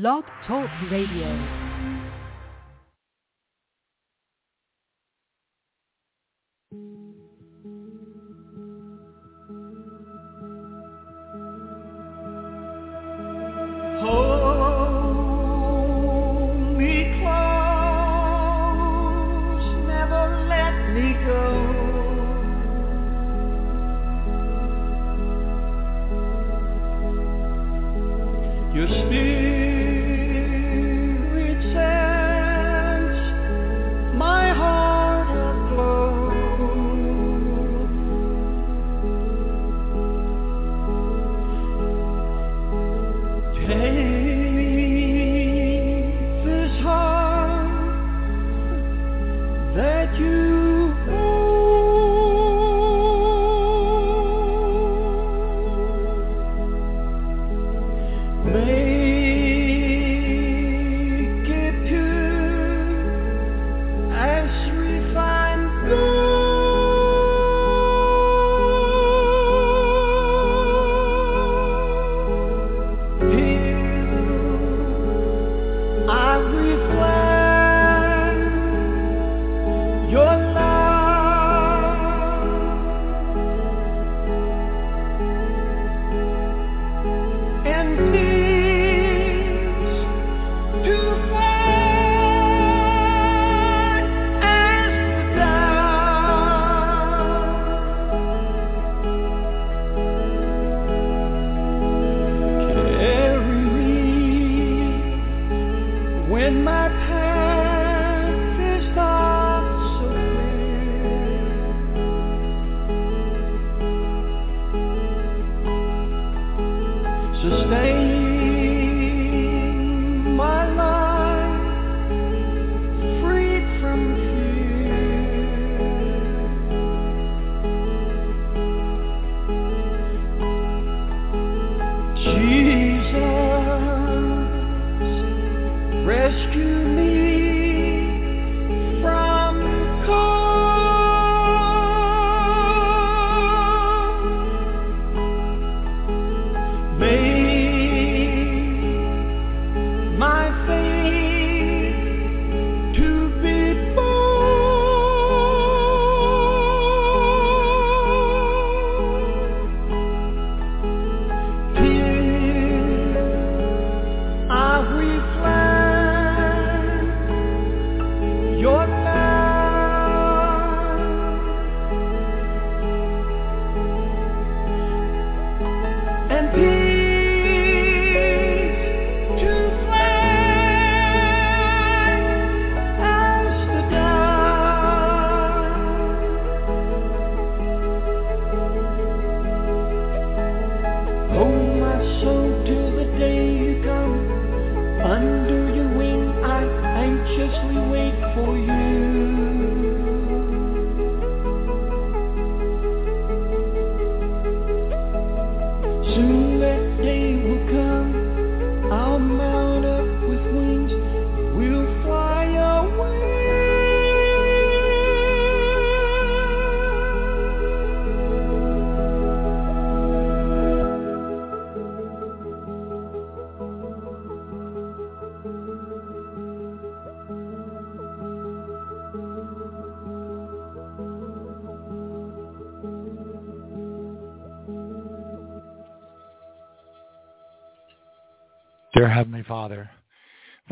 Blog Talk Radio.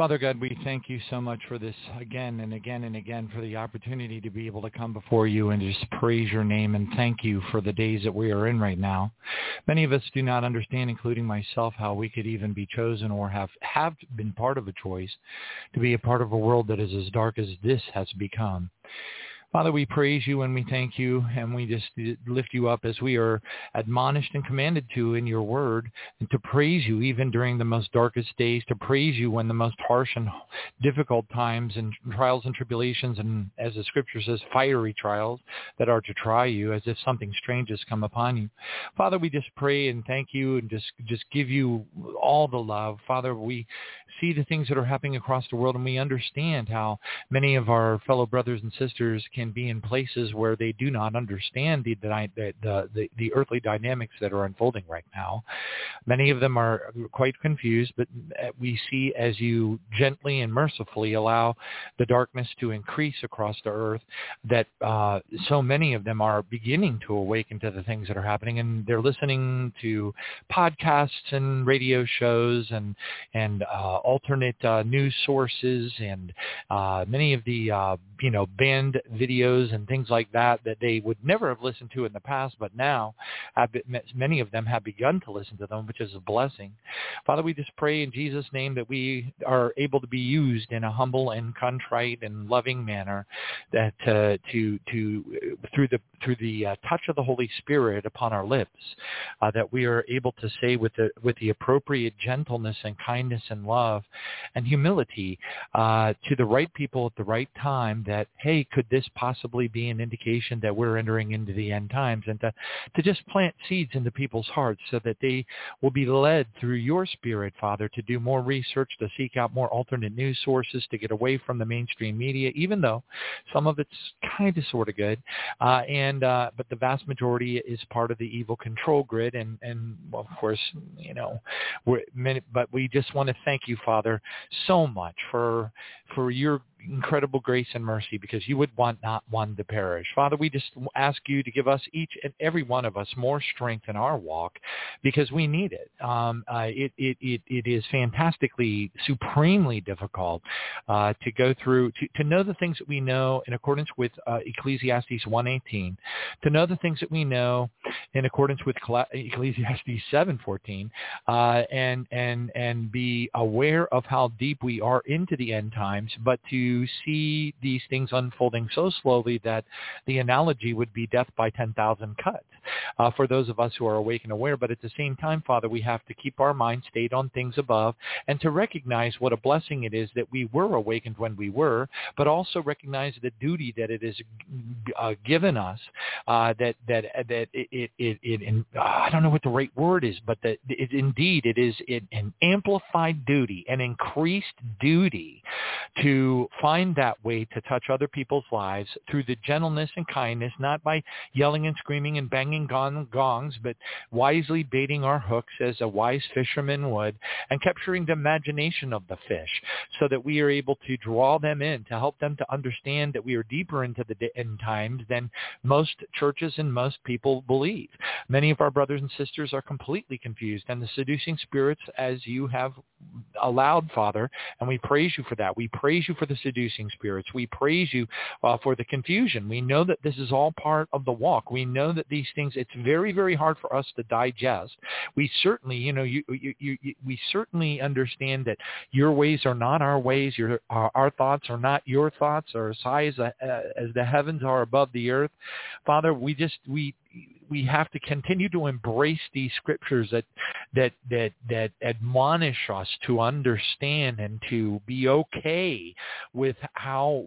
Father God, we thank you so much for this again and again and again for the opportunity to be able to come before you and just praise your name and thank you for the days that we are in right now. Many of us do not understand, including myself, how we could even be chosen or have, have been part of a choice to be a part of a world that is as dark as this has become. Father, we praise you and we thank you and we just lift you up as we are admonished and commanded to in your word and to praise you even during the most darkest days, to praise you when the most harsh and difficult times and trials and tribulations and as the scripture says, fiery trials that are to try you as if something strange has come upon you. Father, we just pray and thank you and just, just give you all the love. Father, we see the things that are happening across the world and we understand how many of our fellow brothers and sisters can can be in places where they do not understand the the the, the earthly dynamics that are unfolding right now. Many of them are quite confused, but we see as you gently and mercifully allow the darkness to increase across the earth that uh, so many of them are beginning to awaken to the things that are happening and they're listening to podcasts and radio shows and and uh, alternate uh, news sources and uh, many of the uh, you know banned videos and things like that that they would never have listened to in the past, but now been, many of them have begun to listen to them, which is a blessing. Father, we just pray in Jesus' name that we are able to be used in a humble and contrite and loving manner, that uh, to to through the through the uh, touch of the Holy Spirit upon our lips, uh, that we are able to say with the with the appropriate gentleness and kindness and love and humility uh, to the right people at the right time that hey, could this possibly be an indication that we're entering into the end times, and to to just plant seeds into people's hearts so that they will be led through your Spirit, Father, to do more research, to seek out more alternate news sources, to get away from the mainstream media, even though some of it's kind of sort of good, uh, and uh, but the vast majority is part of the evil control grid, and and of course, you know, we're but we just want to thank you, Father, so much for for your incredible grace and mercy because you would want not one to perish. Father, we just ask you to give us each and every one of us more strength in our walk because we need it. Um, uh, it, it, it, it is fantastically, supremely difficult uh, to go through, to, to know the things that we know in accordance with uh, Ecclesiastes 1.18, to know the things that we know in accordance with Ecclesiastes 7.14, uh, and, and, and be aware of how deep we are into the end times, but to see these things unfolding so slowly that the analogy would be death by 10,000 cuts uh, for those of us who are awake and aware. But at the same time, Father, we have to keep our mind stayed on things above and to recognize what a blessing it is that we were awakened when we were, but also recognize the duty that it is uh, given us, uh, that that that it it, it, uh, I don't know what the right word is, but that it, indeed it is an amplified duty, an increased duty to find that way to touch other people's lives through the gentleness and kindness, not by yelling and screaming and banging gong- gongs, but wisely baiting our hooks as a wise fisherman would and capturing the imagination of the fish so that we are able to draw them in to help them to understand that we are deeper into the end times than most churches and most people believe. Many of our brothers and sisters are completely confused and the seducing spirits as you have allowed, Father, and we praise you for that. We praise you for the spirits. We praise you uh, for the confusion. We know that this is all part of the walk. We know that these things, it's very, very hard for us to digest. We certainly, you know, you, you, you, you we certainly understand that your ways are not our ways. Your, our, our thoughts are not your thoughts, or as high as, uh, as the heavens are above the earth. Father, we just, we, we have to continue to embrace these scriptures that that that that admonish us to understand and to be okay with how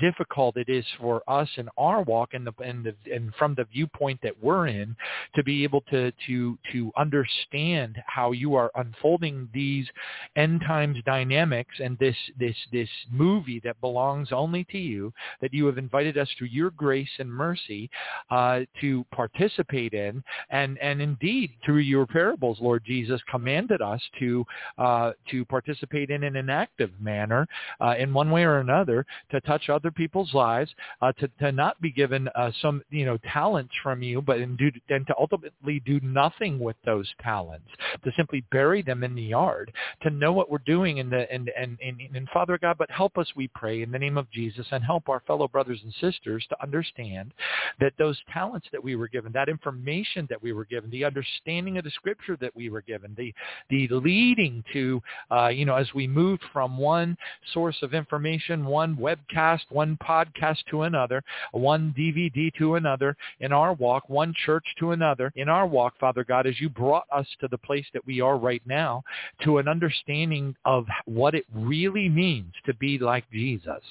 difficult it is for us in our walk and the and the and from the viewpoint that we're in to be able to to to understand how you are unfolding these end times dynamics and this this this movie that belongs only to you that you have invited us through your grace and mercy uh, to participate in. And, and indeed, through your parables, Lord Jesus commanded us to, uh, to participate in an active manner uh, in one way or another to touch other people's lives, uh, to, to not be given uh, some, you know, talents from you, but in do, and to ultimately do nothing with those talents, to simply bury them in the yard, to know what we're doing in the, and, and, and, and Father God, but help us, we pray, in the name of Jesus, and help our fellow brothers and sisters to understand that those talents that we were given, that information that we were given, the understanding of the scripture that we were given, the the leading to, uh, you know, as we moved from one source of information, one webcast, one podcast to another, one DVD to another in our walk, one church to another in our walk, Father God, as you brought us to the place that we are right now, to an understanding of what it really means to be like Jesus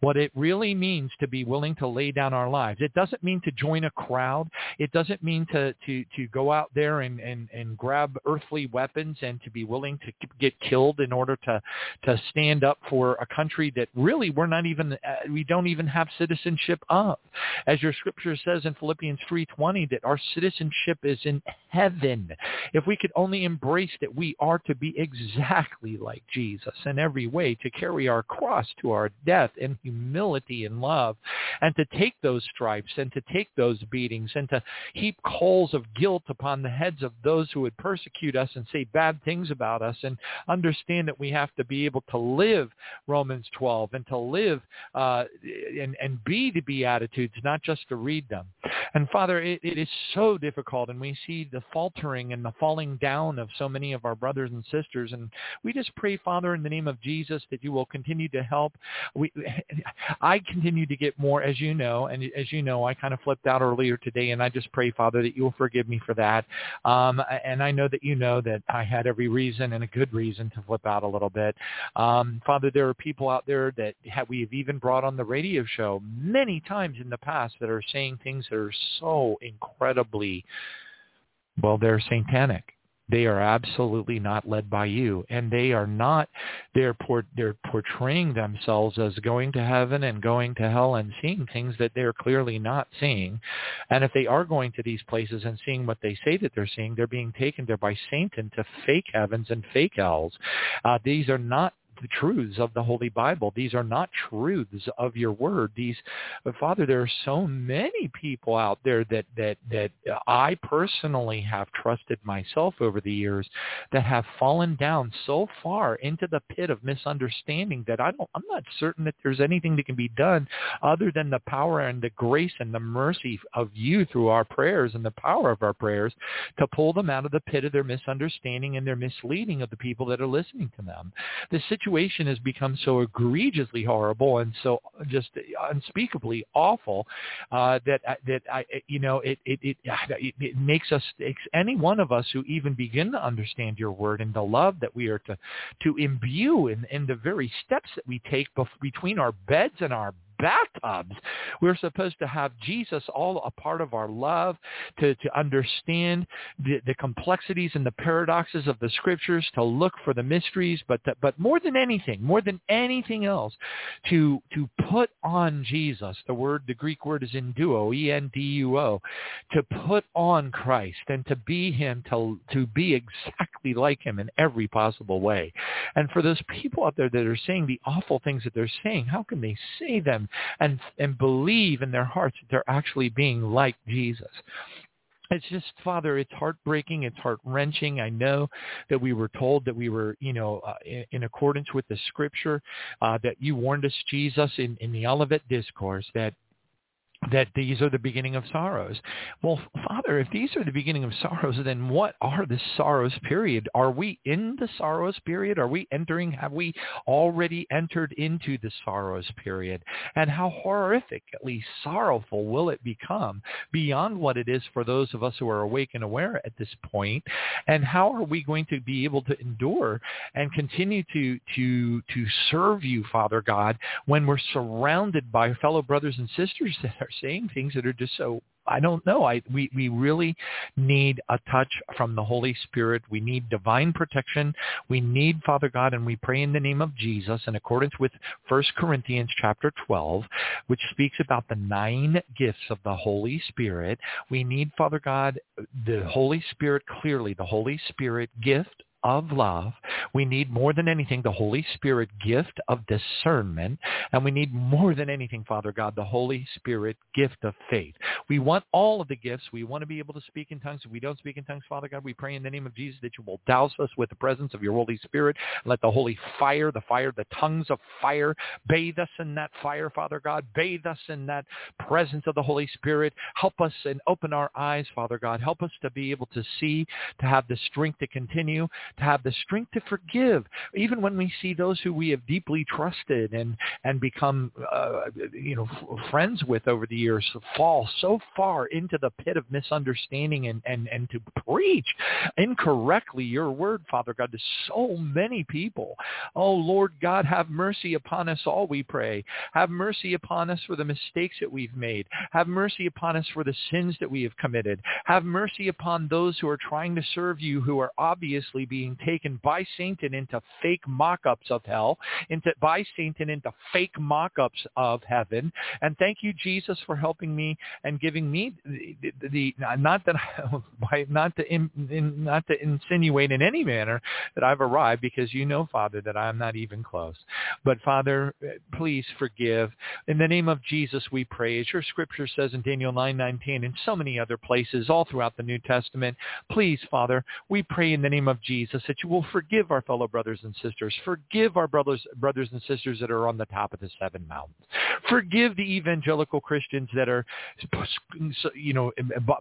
what it really means to be willing to lay down our lives. It doesn't mean to join a crowd. It doesn't mean to, to, to go out there and, and, and grab earthly weapons and to be willing to get killed in order to, to stand up for a country that really we're not even, uh, we don't even have citizenship of. As your scripture says in Philippians 3.20 that our citizenship is in heaven. If we could only embrace that we are to be exactly like Jesus in every way, to carry our cross to our death in humility and love, and to take those stripes and to take those beatings and to heap coals of guilt upon the heads of those who would persecute us and say bad things about us and understand that we have to be able to live Romans 12 and to live uh, and, and be the Beatitudes, not just to read them. And Father, it, it is so difficult and we see the faltering and the falling down of so many of our brothers and sisters. And we just pray, Father, in the name of Jesus, that you will continue to help. We, I continue to get more, as you know, and as you know, I kind of flipped out earlier today, and I just pray, Father, that you will forgive me for that. Um, and I know that you know that I had every reason and a good reason to flip out a little bit. Um, Father, there are people out there that have, we have even brought on the radio show many times in the past that are saying things that are so incredibly, well, they're satanic they are absolutely not led by you, and they are not. They're por- they're portraying themselves as going to heaven and going to hell and seeing things that they're clearly not seeing. And if they are going to these places and seeing what they say that they're seeing, they're being taken there by Satan to fake heavens and fake hells. Uh, these are not the truths of the Holy Bible. These are not truths of your word. These, Father, there are so many people out there that, that, that I personally have trusted myself over the years that have fallen down so far into the pit of misunderstanding that I don't, I'm not certain that there's anything that can be done other than the power and the grace and the mercy of you through our prayers and the power of our prayers to pull them out of the pit of their misunderstanding and their misleading of the people that are listening to them. The situation situation has become so egregiously horrible and so just unspeakably awful uh, that that I you know it it it, it makes us any one of us who even begin to understand your word and the love that we are to to imbue in in the very steps that we take bef- between our beds and our bathtubs. We're supposed to have Jesus all a part of our love, to, to understand the, the complexities and the paradoxes of the scriptures, to look for the mysteries, but to, but more than anything, more than anything else, to to put on Jesus. The word, the Greek word is enduo, E-N-D-U-O, to put on Christ and to be him, to to be exactly like him in every possible way. And for those people out there that are saying the awful things that they're saying, how can they say them and and believe in their hearts that they're actually being like Jesus. It's just father it's heartbreaking it's heart wrenching i know that we were told that we were you know uh, in, in, accordance with the scripture uh, that you warned us jesus in, in the olivet discourse that that these are the beginning of sorrows. Well, Father, if these are the beginning of sorrows, then what are the sorrows period? Are we in the sorrows period? Are we entering, have we already entered into the sorrows period? And how horrifically sorrowful will it become beyond what it is for those of us who are awake and aware at this point? And how are we going to be able to endure and continue to, to, to serve you, Father God, when we're surrounded by fellow brothers and sisters that are are saying things that are just so I don't know. I we we really need a touch from the Holy Spirit. We need divine protection. We need Father God, and we pray in the name of Jesus in accordance with 1 Corinthians chapter 12, which speaks about the nine gifts of the Holy Spirit. We need Father God, the Holy Spirit clearly, the Holy Spirit gift of love. We need more than anything the Holy Spirit gift of discernment. And we need more than anything, Father God, the Holy Spirit gift of faith. We want all of the gifts. We want to be able to speak in tongues. If we don't speak in tongues, Father God, we pray in the name of Jesus that you will douse us with the presence of your Holy Spirit. Let the holy fire, the fire, the tongues of fire, bathe us in that fire, Father God. Bathe us in that presence of the Holy Spirit. Help us and open our eyes, Father God. Help us to be able to see, to have the strength to continue to have the strength to forgive, even when we see those who we have deeply trusted and, and become, uh, you know, f- friends with over the years fall so far into the pit of misunderstanding and, and, and to preach incorrectly your word, Father God, to so many people. Oh, Lord God, have mercy upon us all, we pray. Have mercy upon us for the mistakes that we've made. Have mercy upon us for the sins that we have committed. Have mercy upon those who are trying to serve you who are obviously being taken by Satan into fake mock-ups of hell, into by Satan into fake mock-ups of heaven. And thank you, Jesus, for helping me and giving me the, the, the not that I, not to in, in, not to insinuate in any manner that I've arrived, because you know, Father, that I'm not even close. But Father, please forgive. In the name of Jesus, we pray. As your Scripture says in Daniel 9:19, and so many other places all throughout the New Testament, please, Father, we pray in the name of Jesus that you will forgive our fellow brothers and sisters. Forgive our brothers brothers and sisters that are on the top of the seven mountains. Forgive the evangelical Christians that are, you know,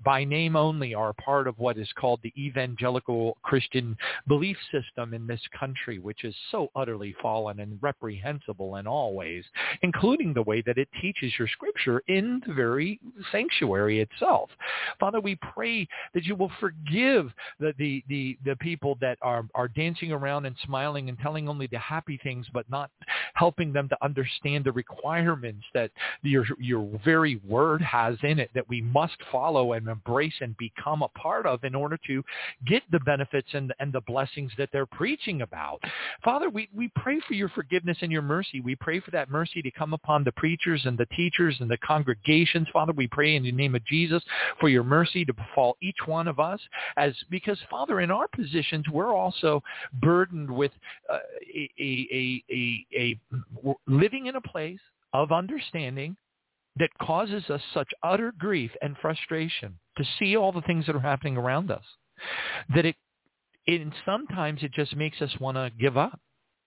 by name only are part of what is called the evangelical Christian belief system in this country, which is so utterly fallen and reprehensible in all ways, including the way that it teaches your scripture in the very sanctuary itself. Father, we pray that you will forgive the, the, the, the people that are, are dancing around and smiling and telling only the happy things, but not helping them to understand the requirements that your, your very word has in it that we must follow and embrace and become a part of in order to get the benefits and, and the blessings that they're preaching about. Father, we, we pray for your forgiveness and your mercy. We pray for that mercy to come upon the preachers and the teachers and the congregations. Father, we pray in the name of Jesus for your mercy to befall each one of us as because Father, in our positions, we're also burdened with uh, a, a, a, a, a living in a place of understanding that causes us such utter grief and frustration to see all the things that are happening around us that it, it sometimes it just makes us want to give up.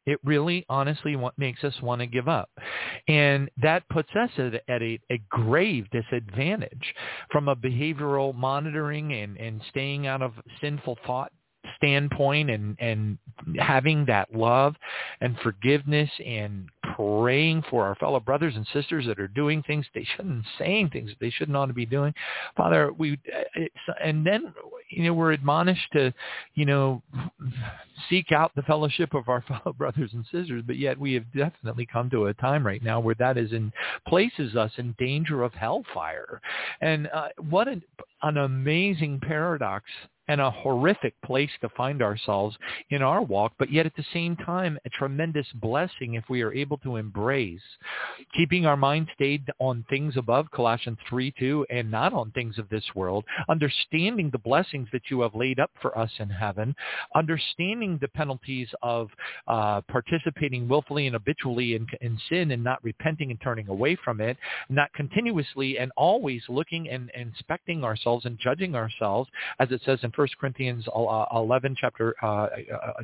It really, honestly, what makes us want to give up. And that puts us at, at a, a, grave disadvantage from a behavioral monitoring and, and staying out of sinful thought standpoint and, and having that love and forgiveness and praying for our fellow brothers and sisters that are doing things they shouldn't, saying things they shouldn't ought to be doing. Father, we, and then, you know, we're admonished to, you know, seek out the fellowship of our fellow brothers and sisters, but yet we have definitely come to a time right now where that is in, places us in danger of hellfire. And uh, what an, an amazing paradox and a horrific place to find ourselves in our walk, but yet at the same time, a tremendous blessing if we are able to embrace keeping our mind stayed on things above, Colossians 3, 2, and not on things of this world, understanding the blessings that you have laid up for us in heaven, understanding the penalties of uh, participating willfully and habitually in, in sin and not repenting and turning away from it, not continuously and always looking and, and inspecting ourselves and judging ourselves, as it says in 1 Corinthians uh, 11, chapter uh, uh,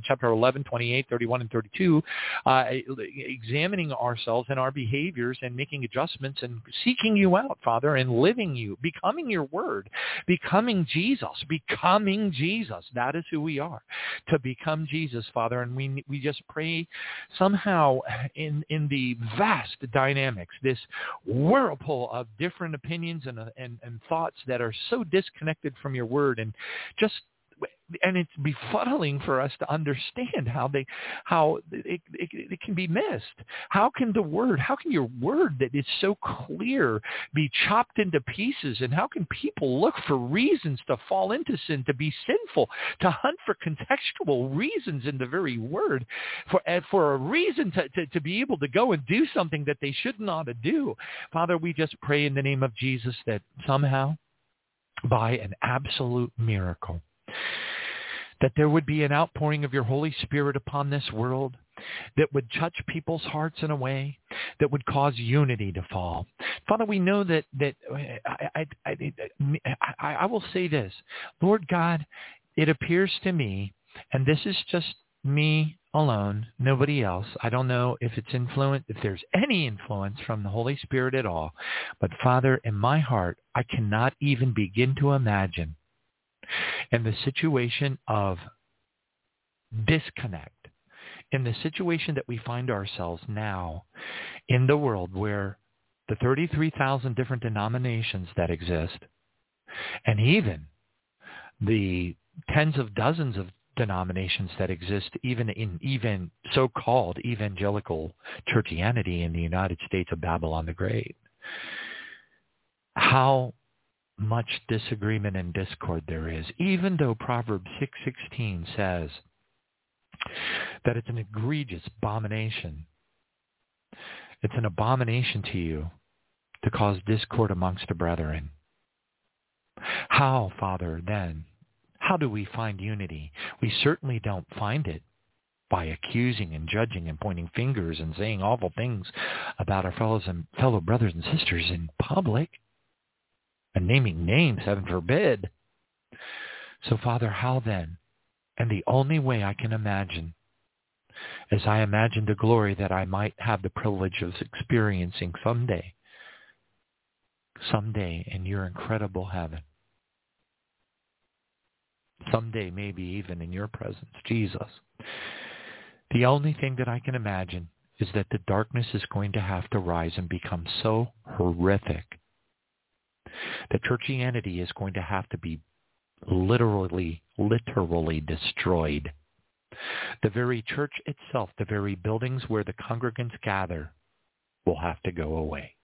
chapter 11, 28, 31, and 32, examining ourselves and our behaviors and making adjustments and seeking you out, Father, and living you, becoming your word, becoming Jesus, becoming Jesus. That is who we are, to become Jesus, Father. And we we just pray somehow in in the vast dynamics, this whirlpool of different opinions and and, and thoughts that are so disconnected from your word and just and it's befuddling for us to understand how they how it, it, it, can be missed. How can the word how can your word that is so clear be chopped into pieces? And how can people look for reasons to fall into sin to be sinful to hunt for contextual reasons in the very word for for a reason to, to, to be able to go and do something that they should not do? Father we just pray in the name of jesus that somehow by an absolute miracle that there would be an outpouring of your Holy Spirit upon this world that would touch people's hearts in a way that would cause unity to fall. Father, we know that that I, I, I, I will say this, Lord God, it appears to me, and this is just me alone, nobody else. I don't know if it's influence, if there's any influence from the Holy Spirit at all. But Father, in my heart, I cannot even begin to imagine in the situation of disconnect in the situation that we find ourselves now in the world where the 33,000 different denominations that exist and even the tens of dozens of denominations that exist even in even so-called evangelical churchianity in the United States of Babylon the Great. How much disagreement and discord there is, even though Proverbs 6.16 says that it's an egregious abomination. It's an abomination to you to cause discord amongst the brethren. How, Father, then, how do we find unity? We certainly don't find it by accusing and judging and pointing fingers and saying awful things about our fellows and fellow brothers and sisters in public and naming names, heaven forbid. So, Father, how then? And the only way I can imagine, as I imagine the glory that I might have the privilege of experiencing someday, someday in your incredible heaven, someday maybe even in your presence, Jesus. The only thing that I can imagine is that the darkness is going to have to rise and become so horrific that churchianity is going to have to be literally, literally destroyed. The very church itself, the very buildings where the congregants gather, will have to go away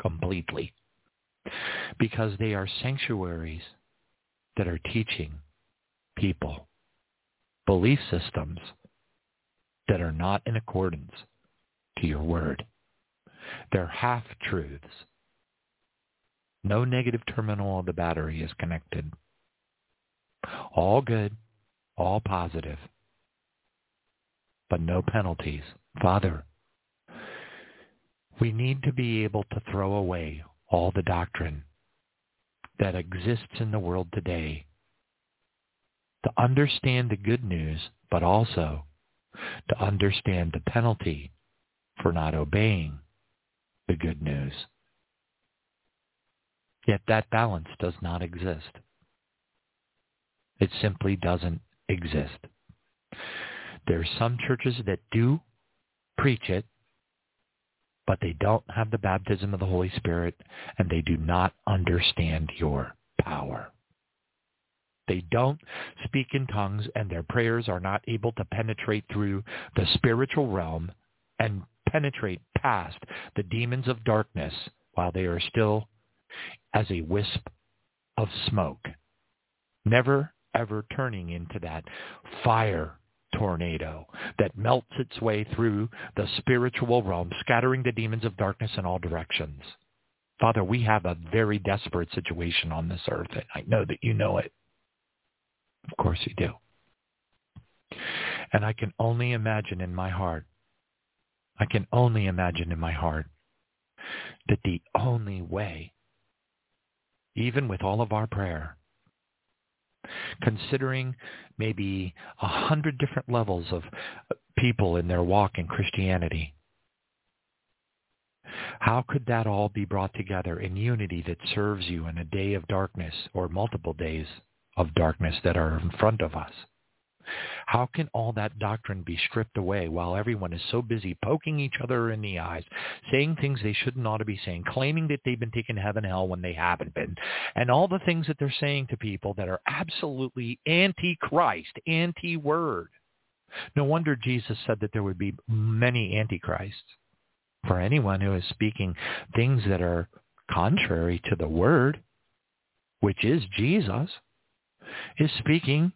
completely because they are sanctuaries that are teaching people belief systems that are not in accordance to your word. They're half-truths. No negative terminal of the battery is connected. All good, all positive, but no penalties. Father, we need to be able to throw away all the doctrine that exists in the world today to understand the good news, but also to understand the penalty for not obeying the good news. Yet that balance does not exist. It simply doesn't exist. There are some churches that do preach it, but they don't have the baptism of the Holy Spirit and they do not understand your power. They don't speak in tongues and their prayers are not able to penetrate through the spiritual realm and penetrate past the demons of darkness while they are still as a wisp of smoke. Never ever turning into that fire tornado that melts its way through the spiritual realm, scattering the demons of darkness in all directions. Father, we have a very desperate situation on this earth, and I know that you know it. Of course you do. And I can only imagine in my heart, I can only imagine in my heart that the only way, even with all of our prayer, considering maybe a hundred different levels of people in their walk in Christianity. How could that all be brought together in unity that serves you in a day of darkness or multiple days of darkness that are in front of us? How can all that doctrine be stripped away while everyone is so busy poking each other in the eyes, saying things they shouldn't ought to be saying, claiming that they've been taken to heaven and hell when they haven't been, and all the things that they're saying to people that are absolutely anti-Christ, anti-word. No wonder Jesus said that there would be many antichrists. For anyone who is speaking things that are contrary to the word, which is Jesus, is speaking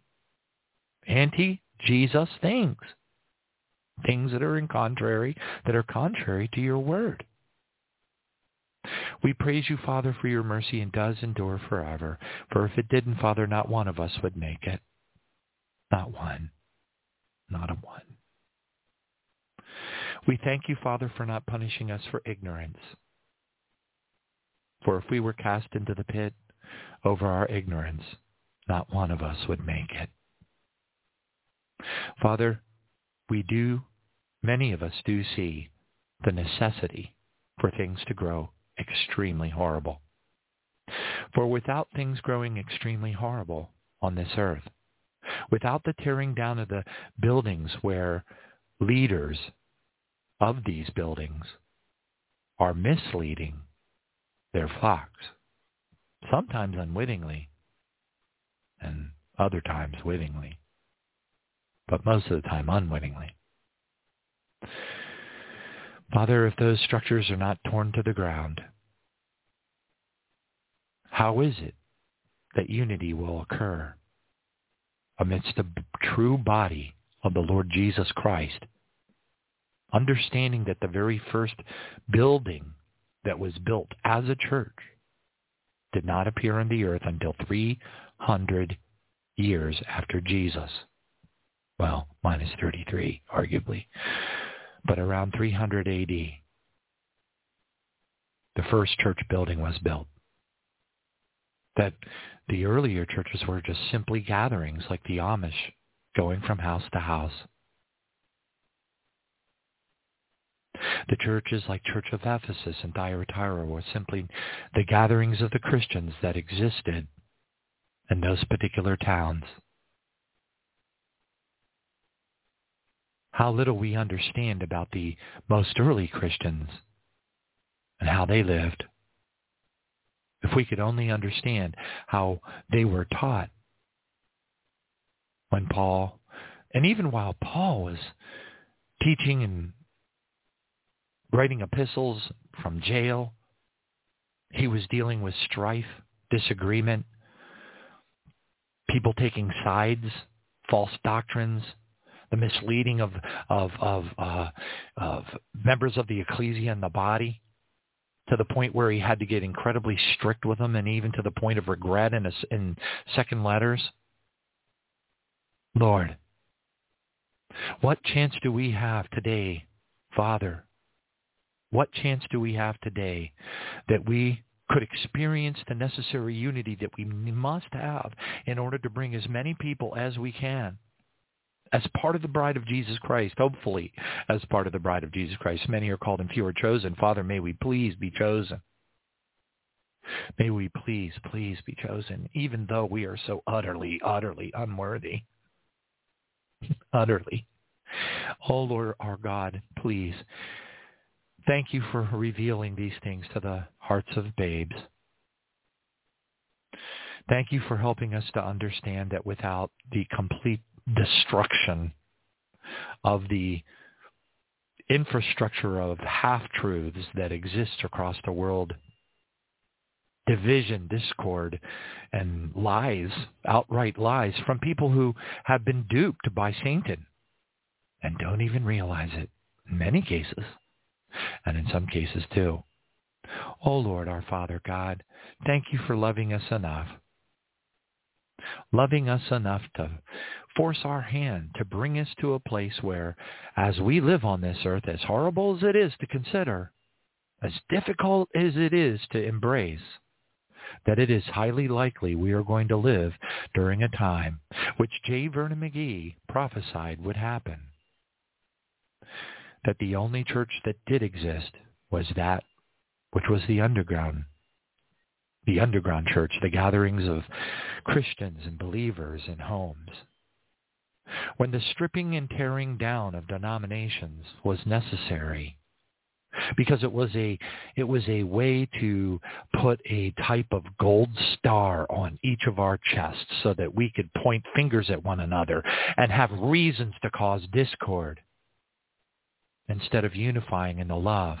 anti-Jesus things, things that are in contrary, that are contrary to your word. We praise you, Father, for your mercy and does endure forever. For if it didn't, Father, not one of us would make it. Not one. Not a one. We thank you, Father, for not punishing us for ignorance. For if we were cast into the pit over our ignorance, not one of us would make it. Father, we do, many of us do see the necessity for things to grow extremely horrible. For without things growing extremely horrible on this earth, without the tearing down of the buildings where leaders of these buildings are misleading their flocks, sometimes unwittingly and other times wittingly, but most of the time unwittingly. Father, if those structures are not torn to the ground, how is it that unity will occur amidst the true body of the Lord Jesus Christ, understanding that the very first building that was built as a church did not appear on the earth until 300 years after Jesus. Well, minus 33, arguably. But around 300 AD, the first church building was built that the earlier churches were just simply gatherings like the Amish going from house to house. The churches like Church of Ephesus and Thyatira were simply the gatherings of the Christians that existed in those particular towns. How little we understand about the most early Christians and how they lived. If we could only understand how they were taught when Paul, and even while Paul was teaching and writing epistles from jail, he was dealing with strife, disagreement, people taking sides, false doctrines, the misleading of of of, uh, of members of the ecclesia and the body to the point where he had to get incredibly strict with them and even to the point of regret in, a, in second letters? Lord, what chance do we have today, Father? What chance do we have today that we could experience the necessary unity that we must have in order to bring as many people as we can as part of the bride of Jesus Christ, hopefully as part of the bride of Jesus Christ. Many are called and few are chosen. Father, may we please be chosen. May we please, please be chosen, even though we are so utterly, utterly unworthy. utterly. Oh, Lord our God, please, thank you for revealing these things to the hearts of babes. Thank you for helping us to understand that without the complete destruction of the infrastructure of half-truths that exists across the world, division, discord, and lies, outright lies from people who have been duped by Satan and don't even realize it in many cases, and in some cases too. Oh Lord, our Father God, thank you for loving us enough loving us enough to force our hand to bring us to a place where, as we live on this earth, as horrible as it is to consider, as difficult as it is to embrace, that it is highly likely we are going to live during a time which J. Vernon McGee prophesied would happen. That the only church that did exist was that which was the underground the underground church, the gatherings of Christians and believers in homes. When the stripping and tearing down of denominations was necessary, because it was a it was a way to put a type of gold star on each of our chests so that we could point fingers at one another and have reasons to cause discord instead of unifying in the love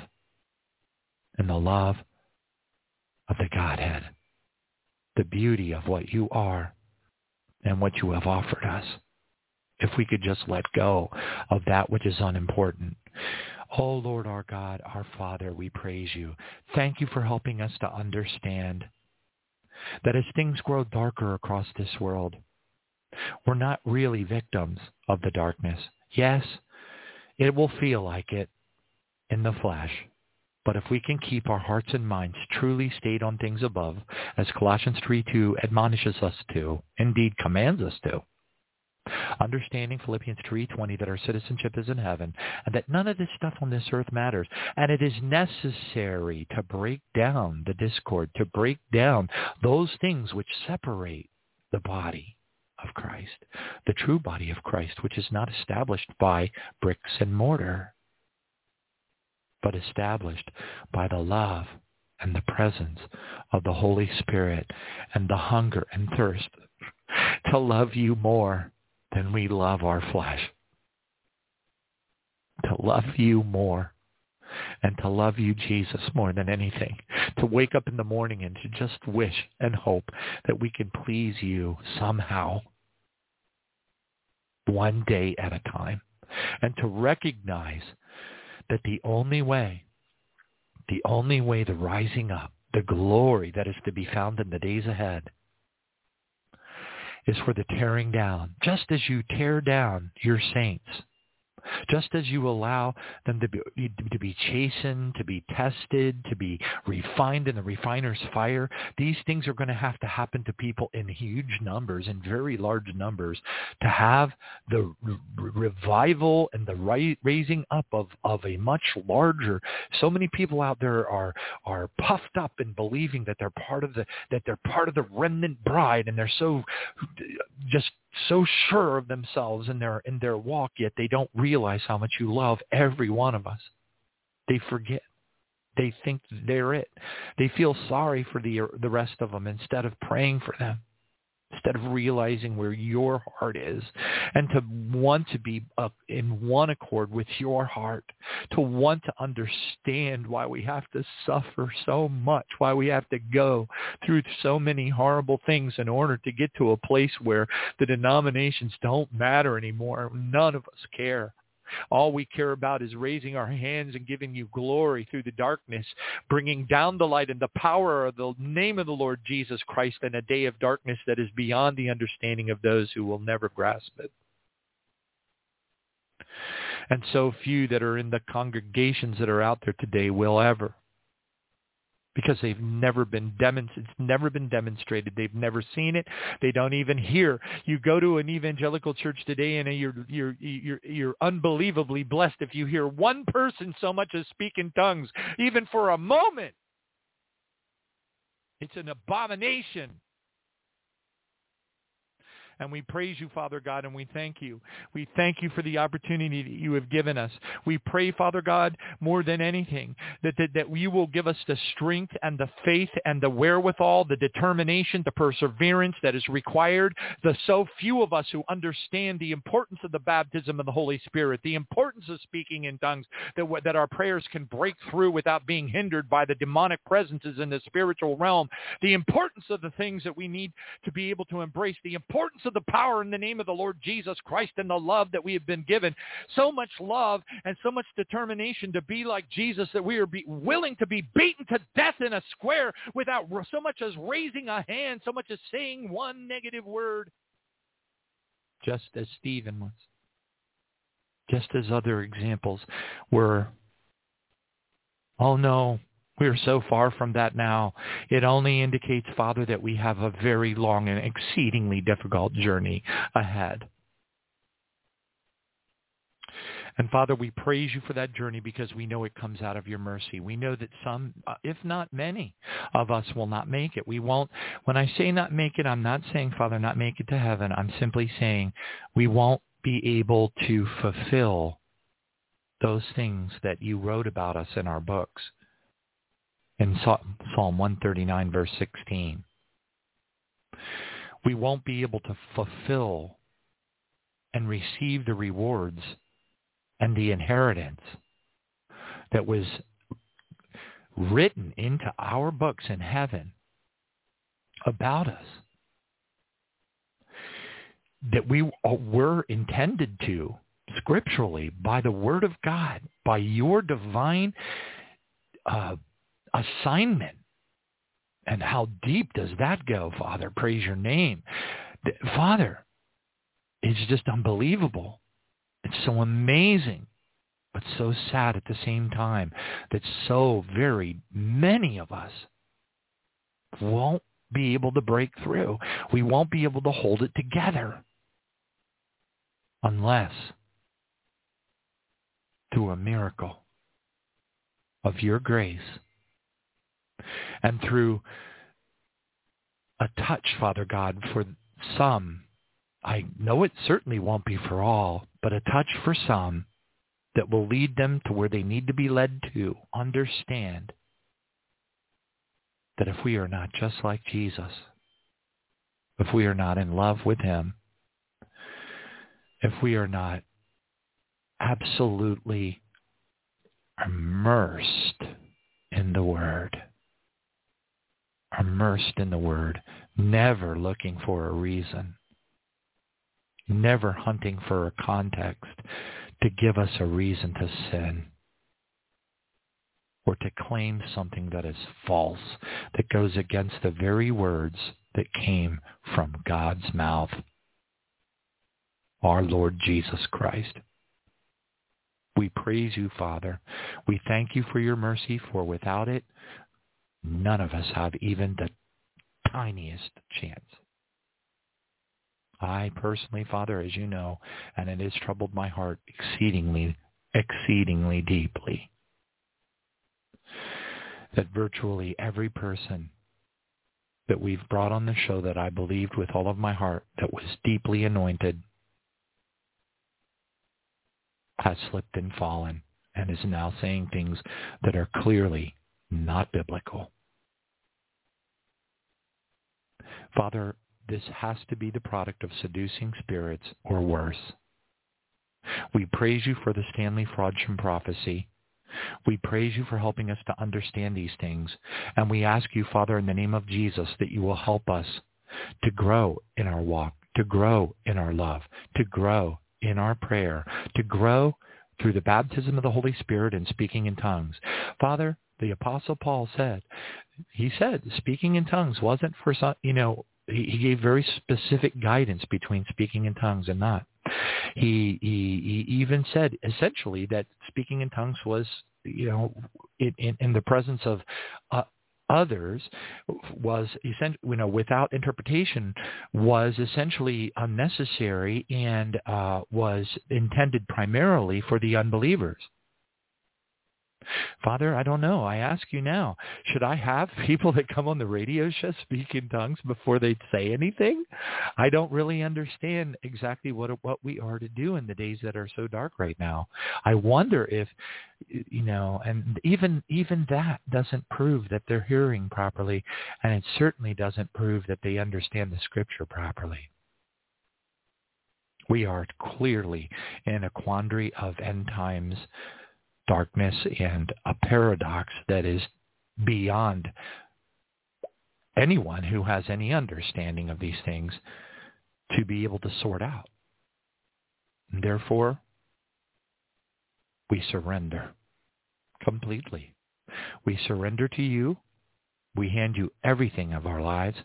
in the love of the Godhead, the beauty of what you are and what you have offered us. If we could just let go of that which is unimportant. Oh Lord our God, our Father, we praise you. Thank you for helping us to understand that as things grow darker across this world, we're not really victims of the darkness. Yes, it will feel like it in the flesh, but if we can keep our hearts and minds truly stayed on things above, as Colossians 3.2 admonishes us to, indeed commands us to, understanding Philippians 3.20 that our citizenship is in heaven and that none of this stuff on this earth matters. And it is necessary to break down the discord, to break down those things which separate the body of Christ, the true body of Christ, which is not established by bricks and mortar, but established by the love and the presence of the Holy Spirit and the hunger and thirst to love you more than we love our flesh. To love you more and to love you, Jesus, more than anything. To wake up in the morning and to just wish and hope that we can please you somehow, one day at a time. And to recognize that the only way, the only way the rising up, the glory that is to be found in the days ahead, is for the tearing down, just as you tear down your saints just as you allow them to be, to be chastened, to be tested, to be refined in the refiner's fire, these things are going to have to happen to people in huge numbers, in very large numbers, to have the revival and the raising up of, of a much larger. So many people out there are are puffed up in believing that they're part of the that they're part of the remnant bride, and they're so just so sure of themselves in their in their walk, yet they don't realize how much you love every one of us. They forget. They think they're it. They feel sorry for the the rest of them instead of praying for them instead of realizing where your heart is and to want to be up in one accord with your heart, to want to understand why we have to suffer so much, why we have to go through so many horrible things in order to get to a place where the denominations don't matter anymore. None of us care. All we care about is raising our hands and giving you glory through the darkness, bringing down the light and the power of the name of the Lord Jesus Christ in a day of darkness that is beyond the understanding of those who will never grasp it. And so few that are in the congregations that are out there today will ever because they've never been demonstrated. It's never been demonstrated. They've never seen it. They don't even hear. You go to an evangelical church today, and you're you're you're you're unbelievably blessed if you hear one person so much as speak in tongues, even for a moment. It's an abomination. And we praise you, Father God, and we thank you. We thank you for the opportunity that you have given us. We pray, Father God, more than anything, that, that, that you will give us the strength and the faith and the wherewithal, the determination, the perseverance that is required. The so few of us who understand the importance of the baptism of the Holy Spirit, the importance of speaking in tongues, that, that our prayers can break through without being hindered by the demonic presences in the spiritual realm, the importance of the things that we need to be able to embrace, the importance of the power in the name of the Lord Jesus Christ and the love that we have been given. So much love and so much determination to be like Jesus that we are willing to be beaten to death in a square without so much as raising a hand, so much as saying one negative word. Just as Stephen was. Just as other examples were, oh no, we are so far from that now. It only indicates, Father, that we have a very long and exceedingly difficult journey ahead. And Father, we praise you for that journey because we know it comes out of your mercy. We know that some, uh, if not many, of us will not make it. We won't, when I say not make it, I'm not saying, Father, not make it to heaven. I'm simply saying we won't be able to fulfill those things that you wrote about us in our books in Psalm 139, verse 16. We won't be able to fulfill and receive the rewards and the inheritance that was written into our books in heaven about us that we were intended to scripturally by the word of God, by your divine uh, assignment. And how deep does that go, Father? Praise your name. Father, it's just unbelievable. It's so amazing, but so sad at the same time that so very many of us won't be able to break through. We won't be able to hold it together unless through a miracle of your grace and through a touch, Father God, for some I know it certainly won't be for all, but a touch for some that will lead them to where they need to be led to understand that if we are not just like Jesus, if we are not in love with him, if we are not absolutely immersed in the Word, immersed in the Word, never looking for a reason, never hunting for a context to give us a reason to sin or to claim something that is false, that goes against the very words that came from God's mouth, our Lord Jesus Christ. We praise you, Father. We thank you for your mercy, for without it, none of us have even the tiniest chance. I personally, Father, as you know, and it has troubled my heart exceedingly, exceedingly deeply, that virtually every person that we've brought on the show that I believed with all of my heart that was deeply anointed has slipped and fallen and is now saying things that are clearly not biblical. Father, this has to be the product of seducing spirits or worse. We praise you for the Stanley Frodsham prophecy. We praise you for helping us to understand these things. And we ask you, Father, in the name of Jesus, that you will help us to grow in our walk, to grow in our love, to grow in our prayer, to grow through the baptism of the Holy Spirit and speaking in tongues. Father, the Apostle Paul said, he said speaking in tongues wasn't for some, you know, he, gave very specific guidance between speaking in tongues and not. He, he, he even said essentially that speaking in tongues was, you know, in, in, in the presence of uh, others was you know, without interpretation was essentially unnecessary and uh, was intended primarily for the unbelievers. Father, I don't know. I ask you now, should I have people that come on the radio show speak in tongues before they say anything? I don't really understand exactly what what we are to do in the days that are so dark right now. I wonder if you know, and even even that doesn't prove that they're hearing properly, and it certainly doesn't prove that they understand the scripture properly. We are clearly in a quandary of end times darkness and a paradox that is beyond anyone who has any understanding of these things to be able to sort out. Therefore, we surrender completely. We surrender to you we hand you everything of our lives.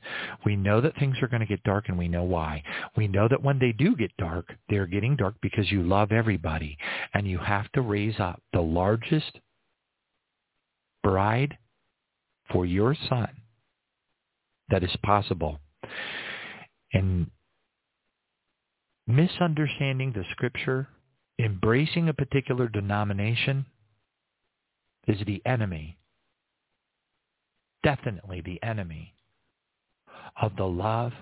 We know that things are going to get dark and we know why. We know that when they do get dark, they're getting dark because you love everybody and you have to raise up the largest bride for your son that is possible. And misunderstanding the scripture, embracing a particular denomination is the enemy definitely the enemy of the love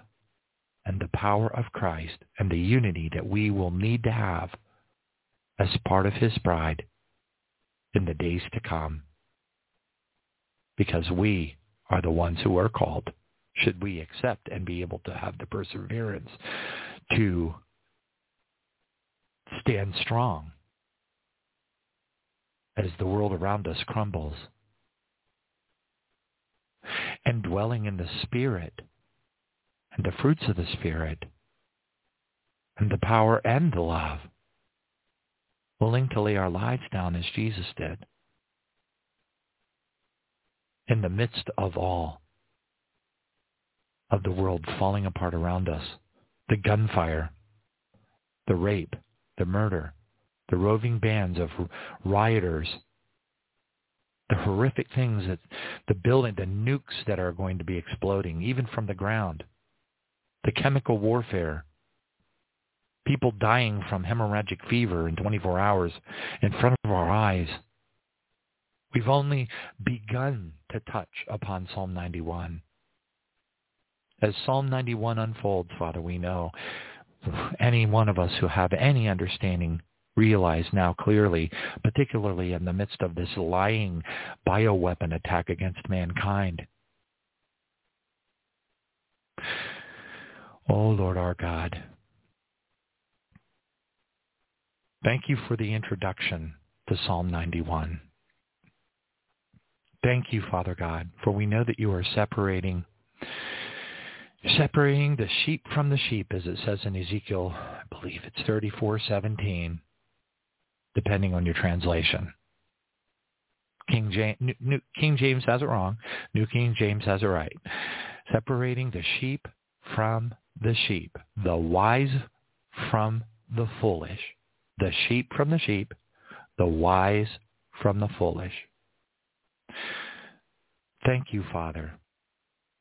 and the power of Christ and the unity that we will need to have as part of his bride in the days to come. Because we are the ones who are called, should we accept and be able to have the perseverance to stand strong as the world around us crumbles and dwelling in the Spirit and the fruits of the Spirit and the power and the love, willing to lay our lives down as Jesus did in the midst of all of the world falling apart around us, the gunfire, the rape, the murder, the roving bands of rioters the horrific things that the building, the nukes that are going to be exploding, even from the ground, the chemical warfare, people dying from hemorrhagic fever in 24 hours in front of our eyes. We've only begun to touch upon Psalm 91. As Psalm 91 unfolds, Father, we know any one of us who have any understanding realize now clearly, particularly in the midst of this lying bioweapon attack against mankind. Oh, Lord our God, thank you for the introduction to Psalm 91. Thank you, Father God, for we know that you are separating separating the sheep from the sheep, as it says in Ezekiel, I believe it's 34:17, depending on your translation. King James, New, King James has it wrong. New King James has it right. Separating the sheep from the sheep, the wise from the foolish, the sheep from the sheep, the wise from the foolish. Thank you, Father,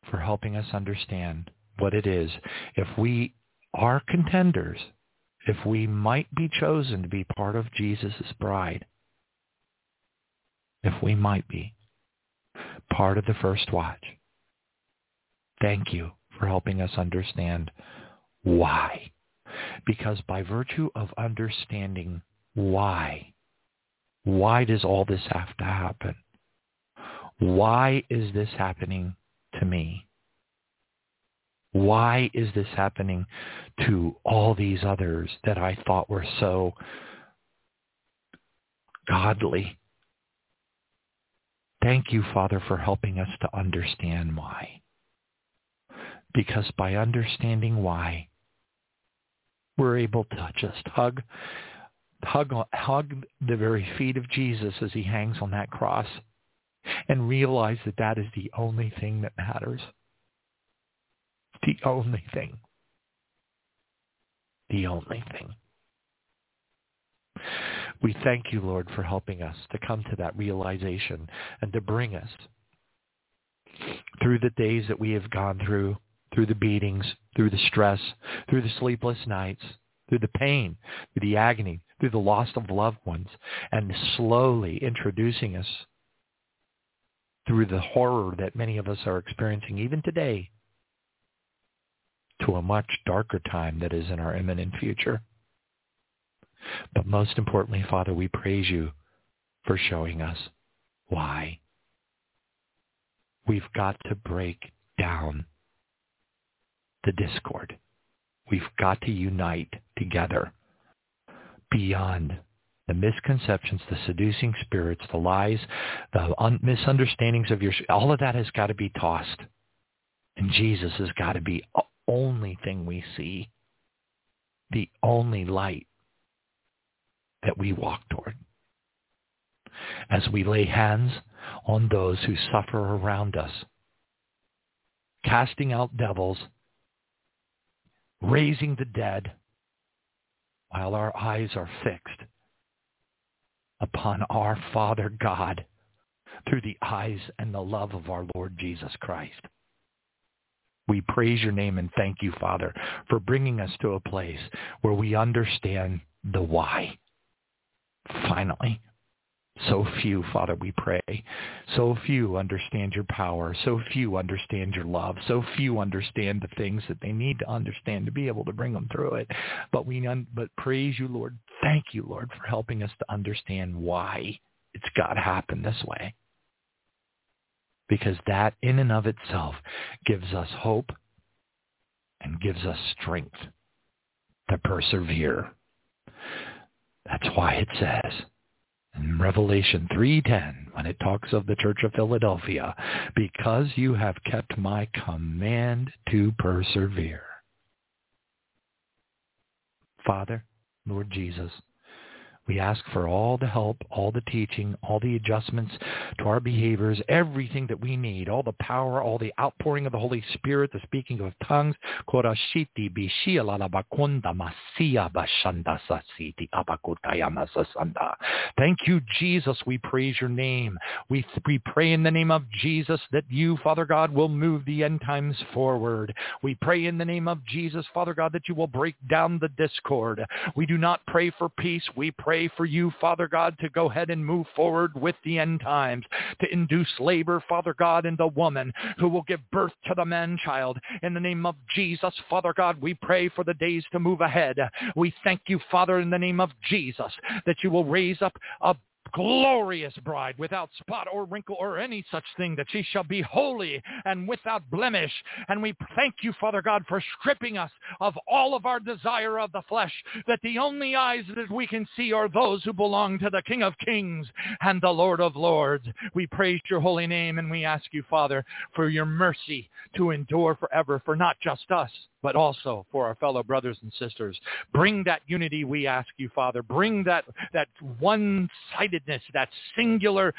for helping us understand what it is. If we are contenders, if we might be chosen to be part of Jesus' bride, if we might be part of the first watch, thank you for helping us understand why. Because by virtue of understanding why, why does all this have to happen? Why is this happening to me? Why is this happening to all these others that I thought were so godly? Thank you, Father, for helping us to understand why. Because by understanding why, we're able to just hug, hug, hug the very feet of Jesus as he hangs on that cross and realize that that is the only thing that matters. The only thing. The only thing. We thank you, Lord, for helping us to come to that realization and to bring us through the days that we have gone through, through the beatings, through the stress, through the sleepless nights, through the pain, through the agony, through the loss of loved ones, and slowly introducing us through the horror that many of us are experiencing even today to a much darker time that is in our imminent future. But most importantly, Father, we praise you for showing us why. We've got to break down the discord. We've got to unite together beyond the misconceptions, the seducing spirits, the lies, the un- misunderstandings of your, all of that has got to be tossed. And Jesus has got to be only thing we see, the only light that we walk toward. As we lay hands on those who suffer around us, casting out devils, raising the dead, while our eyes are fixed upon our Father God through the eyes and the love of our Lord Jesus Christ. We praise your name and thank you, Father, for bringing us to a place where we understand the why. Finally, so few, Father, we pray. So few understand your power. So few understand your love. So few understand the things that they need to understand to be able to bring them through it. But we, but praise you, Lord. Thank you, Lord, for helping us to understand why it's got to happen this way. Because that in and of itself gives us hope and gives us strength to persevere. That's why it says, in Revelation 3.10 when it talks of the church of Philadelphia, because you have kept my command to persevere. Father, Lord Jesus, we ask for all the help, all the teaching, all the adjustments to our behaviors, everything that we need, all the power, all the outpouring of the Holy Spirit, the speaking of tongues. Thank you, Jesus. We praise your name. We, we pray in the name of Jesus that you, Father God, will move the end times forward. We pray in the name of Jesus, Father God, that you will break down the discord. We do not pray for peace. We pray pray for you, Father God, to go ahead and move forward with the end times, to induce labor, Father God, in the woman who will give birth to the man-child. In the name of Jesus, Father God, we pray for the days to move ahead. We thank you, Father, in the name of Jesus, that you will raise up a glorious bride without spot or wrinkle or any such thing, that she shall be holy and without blemish. And we thank you, Father God, for stripping us of all of our desire of the flesh, that the only eyes that we can see are those who belong to the King of Kings and the Lord of Lords. We praise your holy name and we ask you, Father, for your mercy to endure forever for not just us, but also for our fellow brothers and sisters. Bring that unity, we ask you, Father. Bring that, that that singular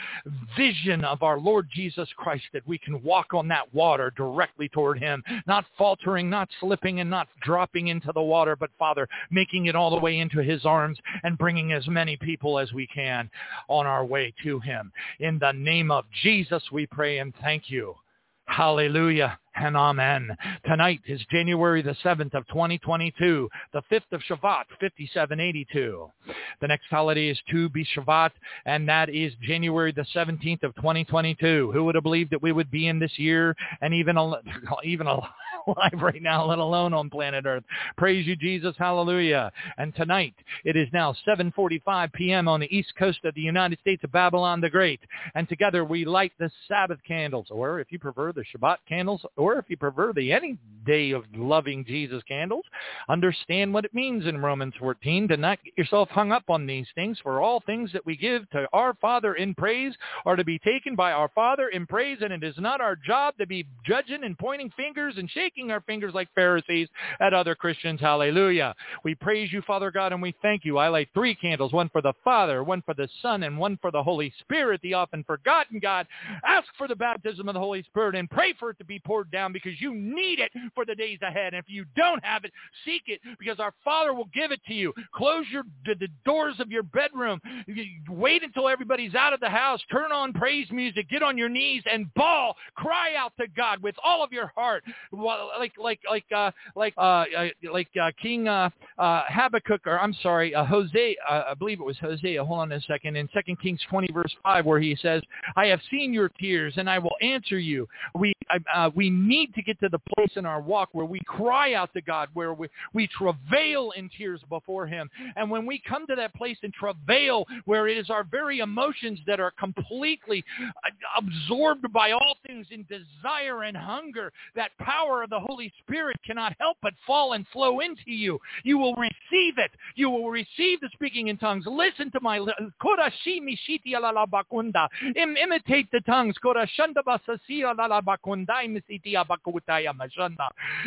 vision of our Lord Jesus Christ that we can walk on that water directly toward him, not faltering, not slipping, and not dropping into the water, but, Father, making it all the way into his arms and bringing as many people as we can on our way to him. In the name of Jesus, we pray and thank you. Hallelujah and amen. Tonight is January the 7th of 2022, the 5th of Shevat, 5782. The next holiday is Tu B'Shevat, and that is January the 17th of 2022. Who would have believed that we would be in this year and even, even alive right now, let alone on planet Earth? Praise you, Jesus. Hallelujah. And tonight, it is now 7.45 p.m. on the east coast of the United States of Babylon the Great. And together we light the Sabbath candles, or if you prefer, the Shabbat candles, if you prefer the any day of loving Jesus candles, understand what it means in Romans 14 to not get yourself hung up on these things. For all things that we give to our Father in praise are to be taken by our Father in praise, and it is not our job to be judging and pointing fingers and shaking our fingers like Pharisees at other Christians. Hallelujah. We praise you, Father God, and we thank you. I light three candles, one for the Father, one for the Son, and one for the Holy Spirit, the often forgotten God. Ask for the baptism of the Holy Spirit and pray for it to be poured down because you need it for the days ahead. And if you don't have it, seek it because our Father will give it to you. Close your the, the doors of your bedroom. Wait until everybody's out of the house. Turn on praise music. Get on your knees and bawl. Cry out to God with all of your heart, like like like uh, like uh, uh, like uh, King uh, uh, Habakkuk, or I'm sorry, uh, Hosea. Uh, I believe it was Hosea. Hold on a second. In Second Kings 20 verse 5, where he says, "I have seen your tears, and I will answer you." We uh, we need to get to the place in our walk where we cry out to God, where we, we travail in tears before him. And when we come to that place in travail where it is our very emotions that are completely uh, absorbed by all things in desire and hunger, that power of the Holy Spirit cannot help but fall and flow into you. You will receive it. You will receive the speaking in tongues. Listen to my imitate the tongues.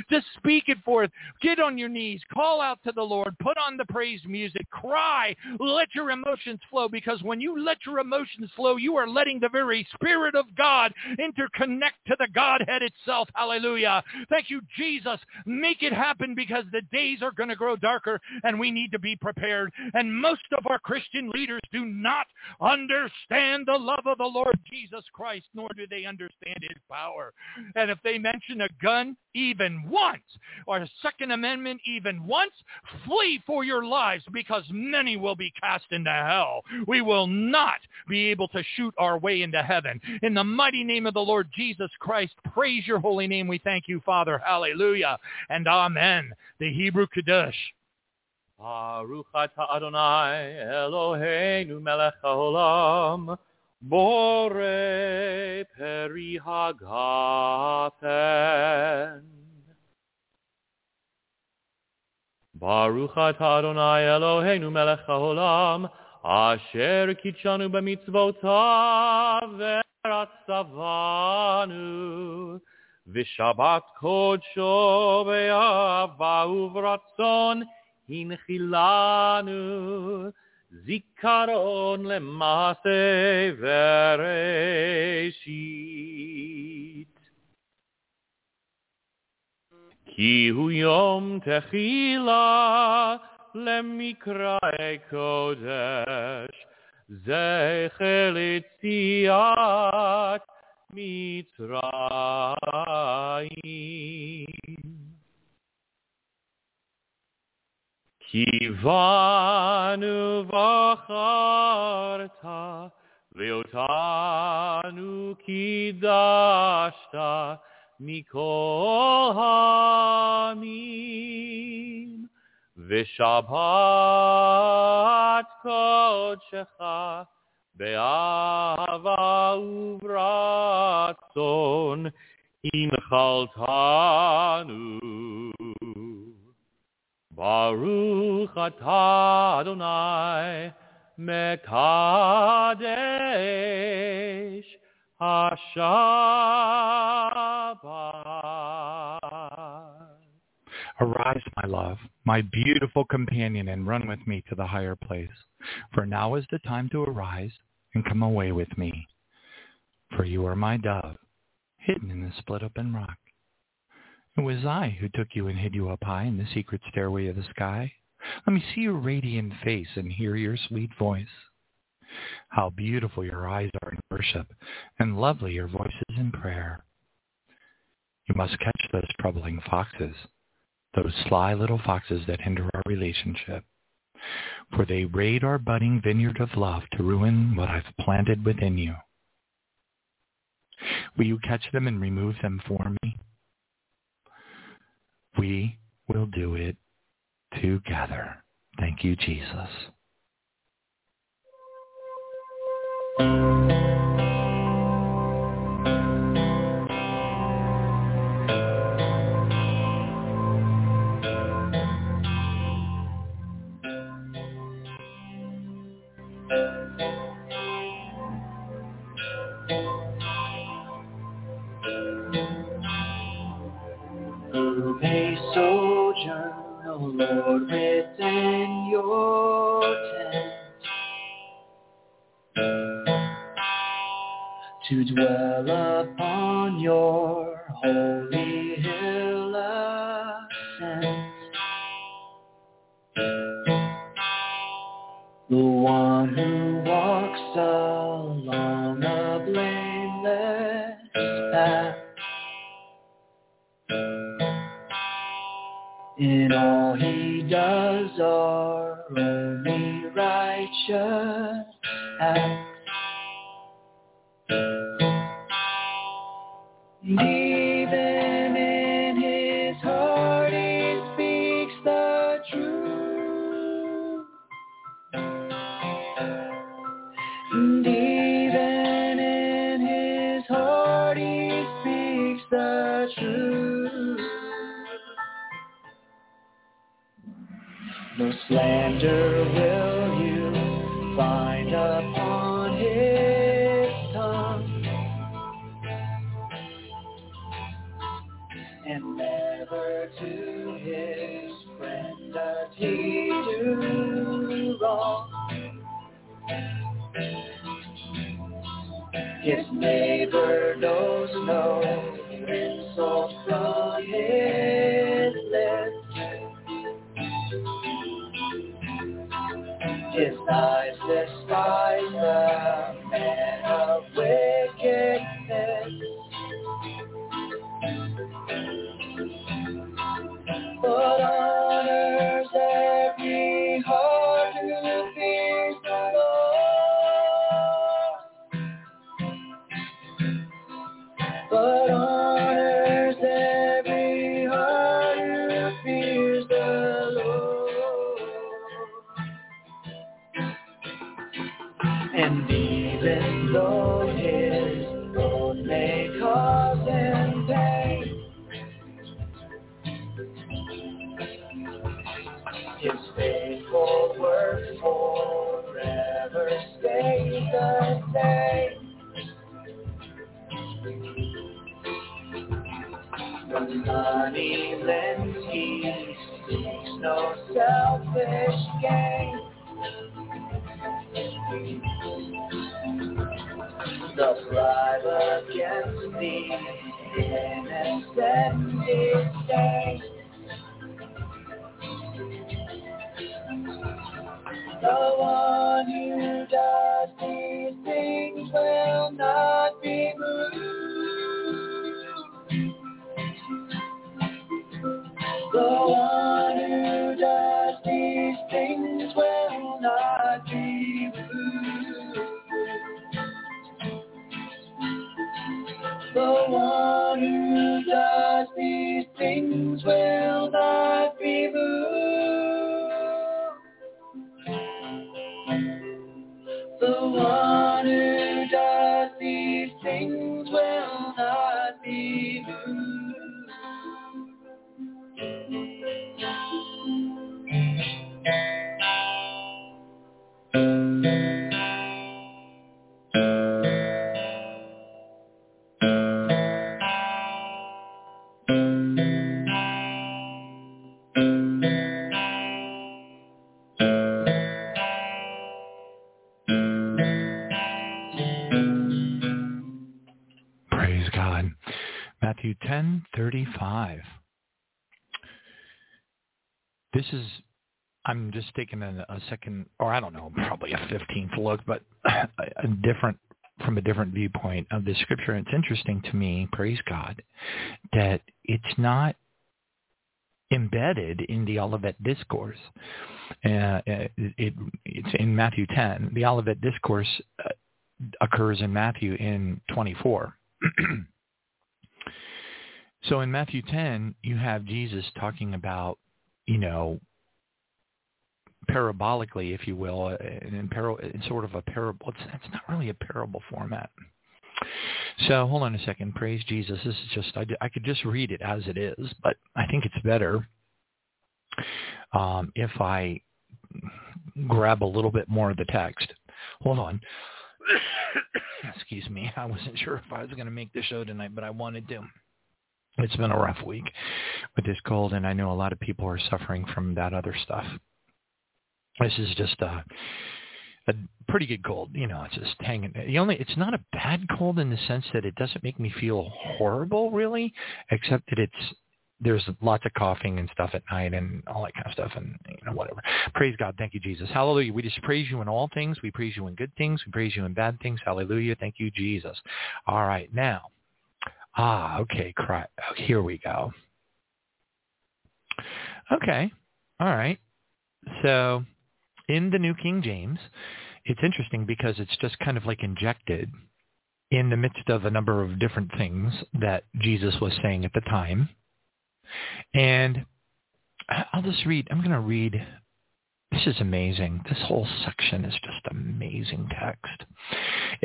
Just speak it forth. Get on your knees. Call out to the Lord. Put on the praise music. Cry. Let your emotions flow because when you let your emotions flow, you are letting the very Spirit of God interconnect to the Godhead itself. Hallelujah. Thank you, Jesus. Make it happen because the days are going to grow darker and we need to be prepared. And most of our Christian leaders do not understand the love of the Lord Jesus Christ, nor do they understand his power. And if they mention a gun even once or a Second Amendment even once, flee for your lives because many will be cast into hell. We will not be able to shoot our way into heaven. In the mighty name of the Lord Jesus Christ, praise your holy name. We thank you, Father. Hallelujah and amen. The Hebrew Kiddush. Baruch Adonai Eloheinu melech haolam Bore peri hagafen. Baruch atah Adonai Eloheinu melech haolam, asher kitshanu b'mitzvotav v'ratzavanu, v'shabat kodsho v'yava uvratzon hinchilanu, זיכרון למעשה וראשית. כי הוא יום תחילה למקראי קודש, זכר ליציאת מצרים. Kivanu v'acharta ve'otanu kidashta mikol hamim v'shabbat kodshecha be'ava uvratzon imchaltanu. Baruch atah Adonai mekadesh. Arise, my love, my beautiful companion, and run with me to the higher place. For now is the time to arise and come away with me. For you are my dove, hidden in the split-open rock. It was I who took you and hid you up high in the secret stairway of the sky. Let me see your radiant face and hear your sweet voice. How beautiful your eyes are in worship, and lovely your voices in prayer. You must catch those troubling foxes, those sly little foxes that hinder our relationship. For they raid our budding vineyard of love to ruin what I've planted within you. Will you catch them and remove them for me? We will do it together. Thank you, Jesus. Forever stays the same. The money lends seeks no selfish gain. The bribe against the innocent disdain. Taking a, a second or I don't know, probably a 15th look, but a, a different from a different viewpoint of the scripture. It's interesting to me, praise God, that it's not embedded in the Olivet Discourse. Uh, it, it, it's in Matthew 10. The Olivet Discourse uh, occurs in Matthew in 24. so in Matthew 10, you have Jesus talking about, you know, parabolically, if you will, uh, in, par- in sort of a parable. It's, it's not really a parable format. So hold on a second. Praise Jesus. This is just, I, I could just read it as it is, but I think it's better um, if I grab a little bit more of the text. Hold on. Excuse me. I wasn't sure if I was going to make the show tonight, but I wanted to. It's been a rough week with this cold, and I know a lot of people are suffering from that other stuff. This is just a, a pretty good cold. You know, it's just hanging. The only, it's not a bad cold in the sense that it doesn't make me feel horrible, really, except that it's there's lots of coughing and stuff at night and all that kind of stuff and you know whatever. Praise God. Thank you, Jesus. Hallelujah. We just praise you in all things. We praise you in good things. We praise you in bad things. Hallelujah. Thank you, Jesus. All right. Now, ah, okay. Cry. Here we go. Okay. All right. So in the New King James, it's interesting because it's just kind of like injected in the midst of a number of different things that Jesus was saying at the time. And I'll just read, I'm going to read, this is amazing. This whole section is just amazing text.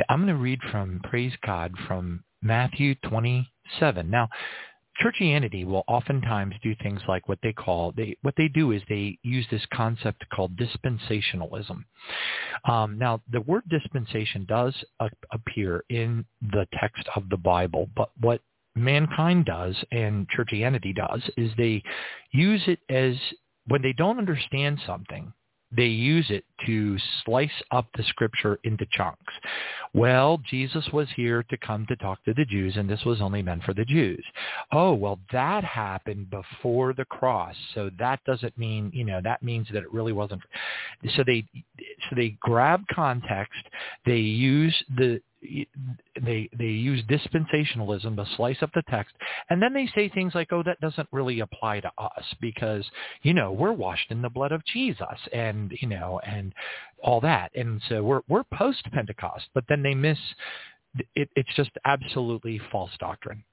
I'm going to read from, praise God, from Matthew 27. Now, churchianity will oftentimes do things like what they call they what they do is they use this concept called dispensationalism. Um, now, the word dispensation does appear in the text of the Bible, but what mankind does and churchianity does is they use it as when they don't understand something they use it to slice up the scripture into chunks. Well, Jesus was here to come to talk to the Jews, and this was only meant for the Jews. Oh, well, that happened before the cross, so that doesn't mean, you know, that means that it really wasn't. So they, so they grab context, they use the they they use dispensationalism to slice up the text. And then they say things like oh that doesn't really apply to us because you know we're washed in the blood of Jesus and you know and all that. And so we're we're post pentecost but then they miss it, it's just absolutely false doctrine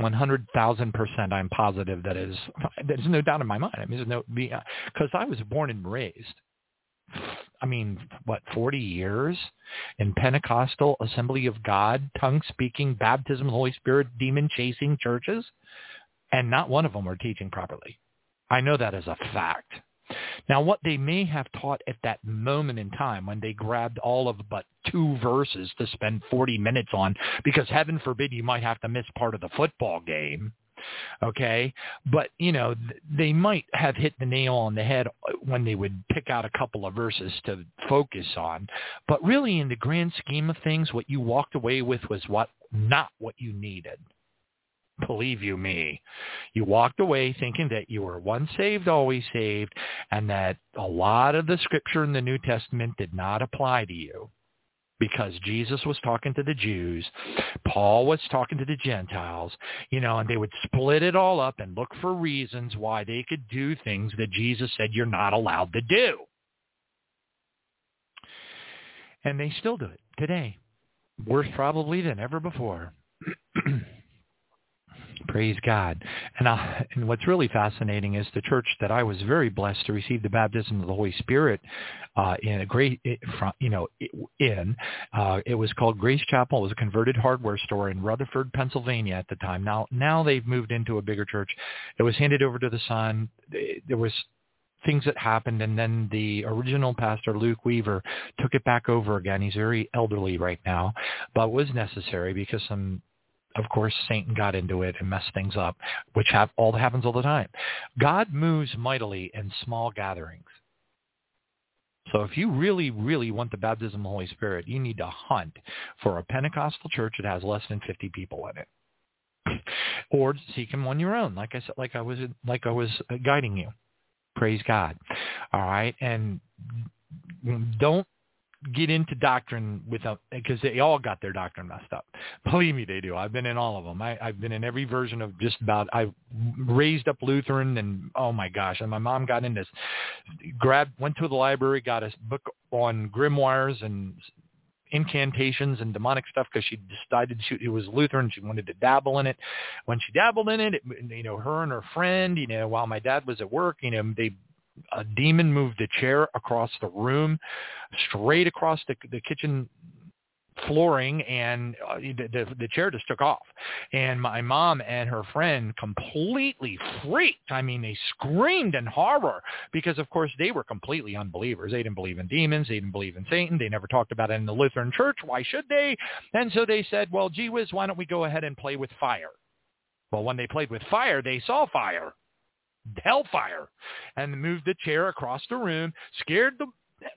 100,000% I'm positive that is there's no doubt in my mind I mean there's no because uh, I was born and raised I mean, what, 40 years in Pentecostal Assembly of God, tongue-speaking, baptism of the Holy Spirit, demon-chasing churches, and not one of them are teaching properly. I know that as a fact. Now, what they may have taught at that moment in time when they grabbed all of but two verses to spend 40 minutes on, because heaven forbid you might have to miss part of the football game, okay? But you know they might have hit the nail on the head when they would pick out a couple of verses to focus on. But really in the grand scheme of things what you walked away with was what not what you needed believe you me you walked away thinking that you were once saved always saved and that a lot of the scripture in the new testament did not apply to you because Jesus was talking to the Jews, Paul was talking to the Gentiles, you know, and they would split it all up and look for reasons why they could do things that Jesus said you're not allowed to do. And they still do it today, worse probably than ever before. Praise God. And, uh, and what's really fascinating is the church that I was very blessed to receive the baptism of the Holy Spirit uh, in a great, you know, in. Uh, it was called Grace Chapel. It was a converted hardware store in Rutherford, Pennsylvania at the time. Now, now they've moved into a bigger church. It was handed over to the son. There was things that happened and then the original pastor Luke Weaver took it back over again. He's very elderly right now, but was necessary because some of course, Satan got into it and messed things up, which have, all happens all the time. God moves mightily in small gatherings. So if you really, really want the baptism of the Holy Spirit, you need to hunt for a Pentecostal church that has less than 50 people in it. or seek him on your own, like I said, like I was, like I was guiding you. Praise God. All right. And don't get into doctrine without because they all got their doctrine messed up. Believe me, they do. I've been in all of them. I, I've been in every version of just about. I raised up Lutheran, and oh my gosh, and my mom got in this. Grabbed, went to the library, got a book on grimoires and incantations and demonic stuff because she decided she it was Lutheran. She wanted to dabble in it. When she dabbled in it, it, you know, her and her friend, you know, while my dad was at work, you know, they a demon moved a chair across the room, straight across the, the kitchen flooring and uh, the, the the chair just took off. And my mom and her friend completely freaked. I mean they screamed in horror because of course they were completely unbelievers. They didn't believe in demons. They didn't believe in satan. They never talked about it in the lutheran church. Why should they? And so they said well gee whiz why don't we go ahead and play with fire? Well when they played with fire they saw fire hellfire and moved the chair across the room, scared the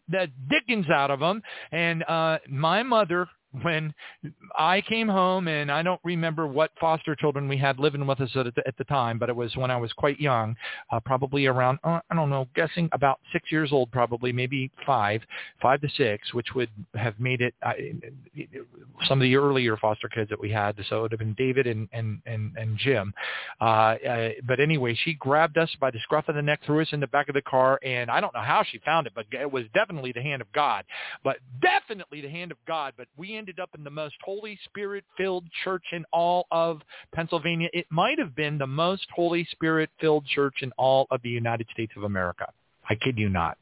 the dickens out of them. And uh, my mother when I came home, and I don't remember what foster children we had living with us at the, at the time, but it was when I was quite young, uh, probably around, uh, I don't know, guessing about six years old, probably maybe five, five to six, which would have made it uh, some of the earlier foster kids that we had. So it would have been David and and and, and Jim. Uh, uh, but anyway, she grabbed us by the scruff of the neck, threw us in the back of the car, and I don't know how she found it, but it was definitely the hand of God, but definitely the hand of God. But we ended up in the most Holy Spirit-filled church in all of Pennsylvania. It might have been the most Holy Spirit-filled church in all of the United States of America. I kid you not.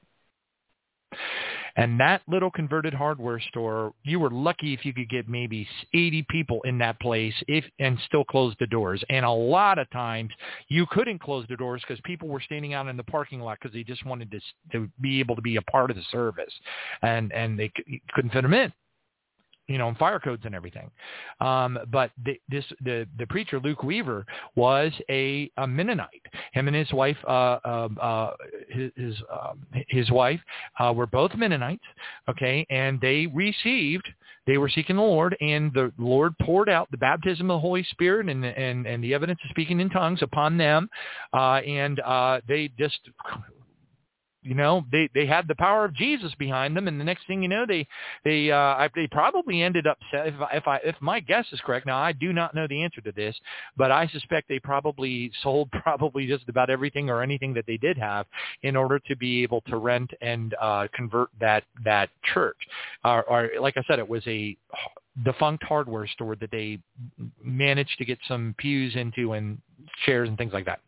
And that little converted hardware store, you were lucky if you could get maybe 80 people in that place if and still close the doors. And a lot of times you couldn't close the doors because people were standing out in the parking lot because they just wanted to to be able to be a part of the service, and and they couldn't fit them in you know, fire codes and everything. Um, but the, this the the preacher Luke Weaver was a, a Mennonite. Him and his wife, uh, um, uh, his his, um, his wife, uh, were both Mennonites. Okay, and they received. They were seeking the Lord, and the Lord poured out the baptism of the Holy Spirit and and and the evidence of speaking in tongues upon them, uh, and uh, they just you know they they had the power of Jesus behind them and the next thing you know they they uh they probably ended up if I, if I if my guess is correct now I do not know the answer to this but I suspect they probably sold probably just about everything or anything that they did have in order to be able to rent and uh convert that that church. Uh, or like I said it was a defunct hardware store that they managed to get some pews into and chairs and things like that,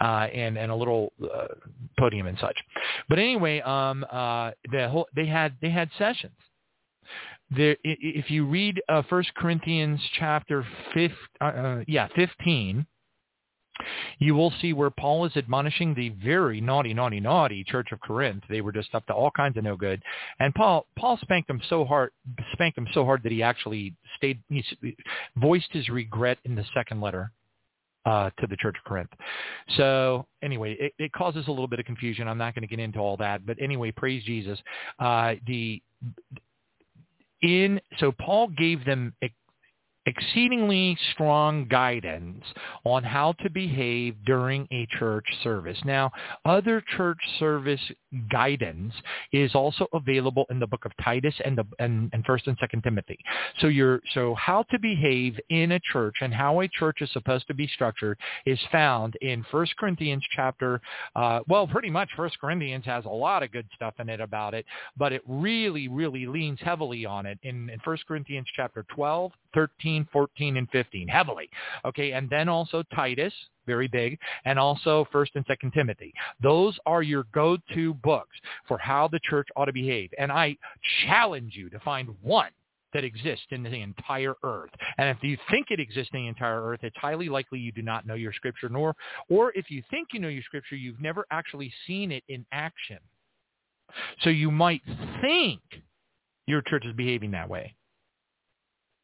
uh, and and a little uh, podium and such. But anyway, um, uh, the whole they had they had sessions. There, if you read uh, First Corinthians chapter 15, uh, uh, yeah, 15, you will see where Paul is admonishing the very naughty, naughty, naughty church of Corinth. They were just up to all kinds of no good. And Paul, Paul spanked them so hard, spanked them so hard that he actually stayed, he voiced his regret in the second letter uh, to the Church of Corinth. So anyway, it, it, causes a little bit of confusion. I'm not going to get into all that, but anyway, praise Jesus. Uh, the in so Paul gave them exceedingly strong guidance on how to behave during a church service. Now, other church service guidance is also available in the book of Titus and the and, and First and Second Timothy. So you're so how to behave in a church and how a church is supposed to be structured is found in First Corinthians chapter. Uh, well, pretty much First Corinthians has a lot of good stuff in it about it, but it really, really leans heavily on it in, in 1 Corinthians chapter 12, 13, 14, and 15, heavily. Okay, and then also Titus, very big, and also First and Second Timothy. Those are your go-to books for how the church ought to behave. And I challenge you to find one that exists in the entire earth. And if you think it exists in the entire earth, it's highly likely you do not know your scripture, nor, or if you think you know your scripture, you've never actually seen it in action. So you might think your church is behaving that way.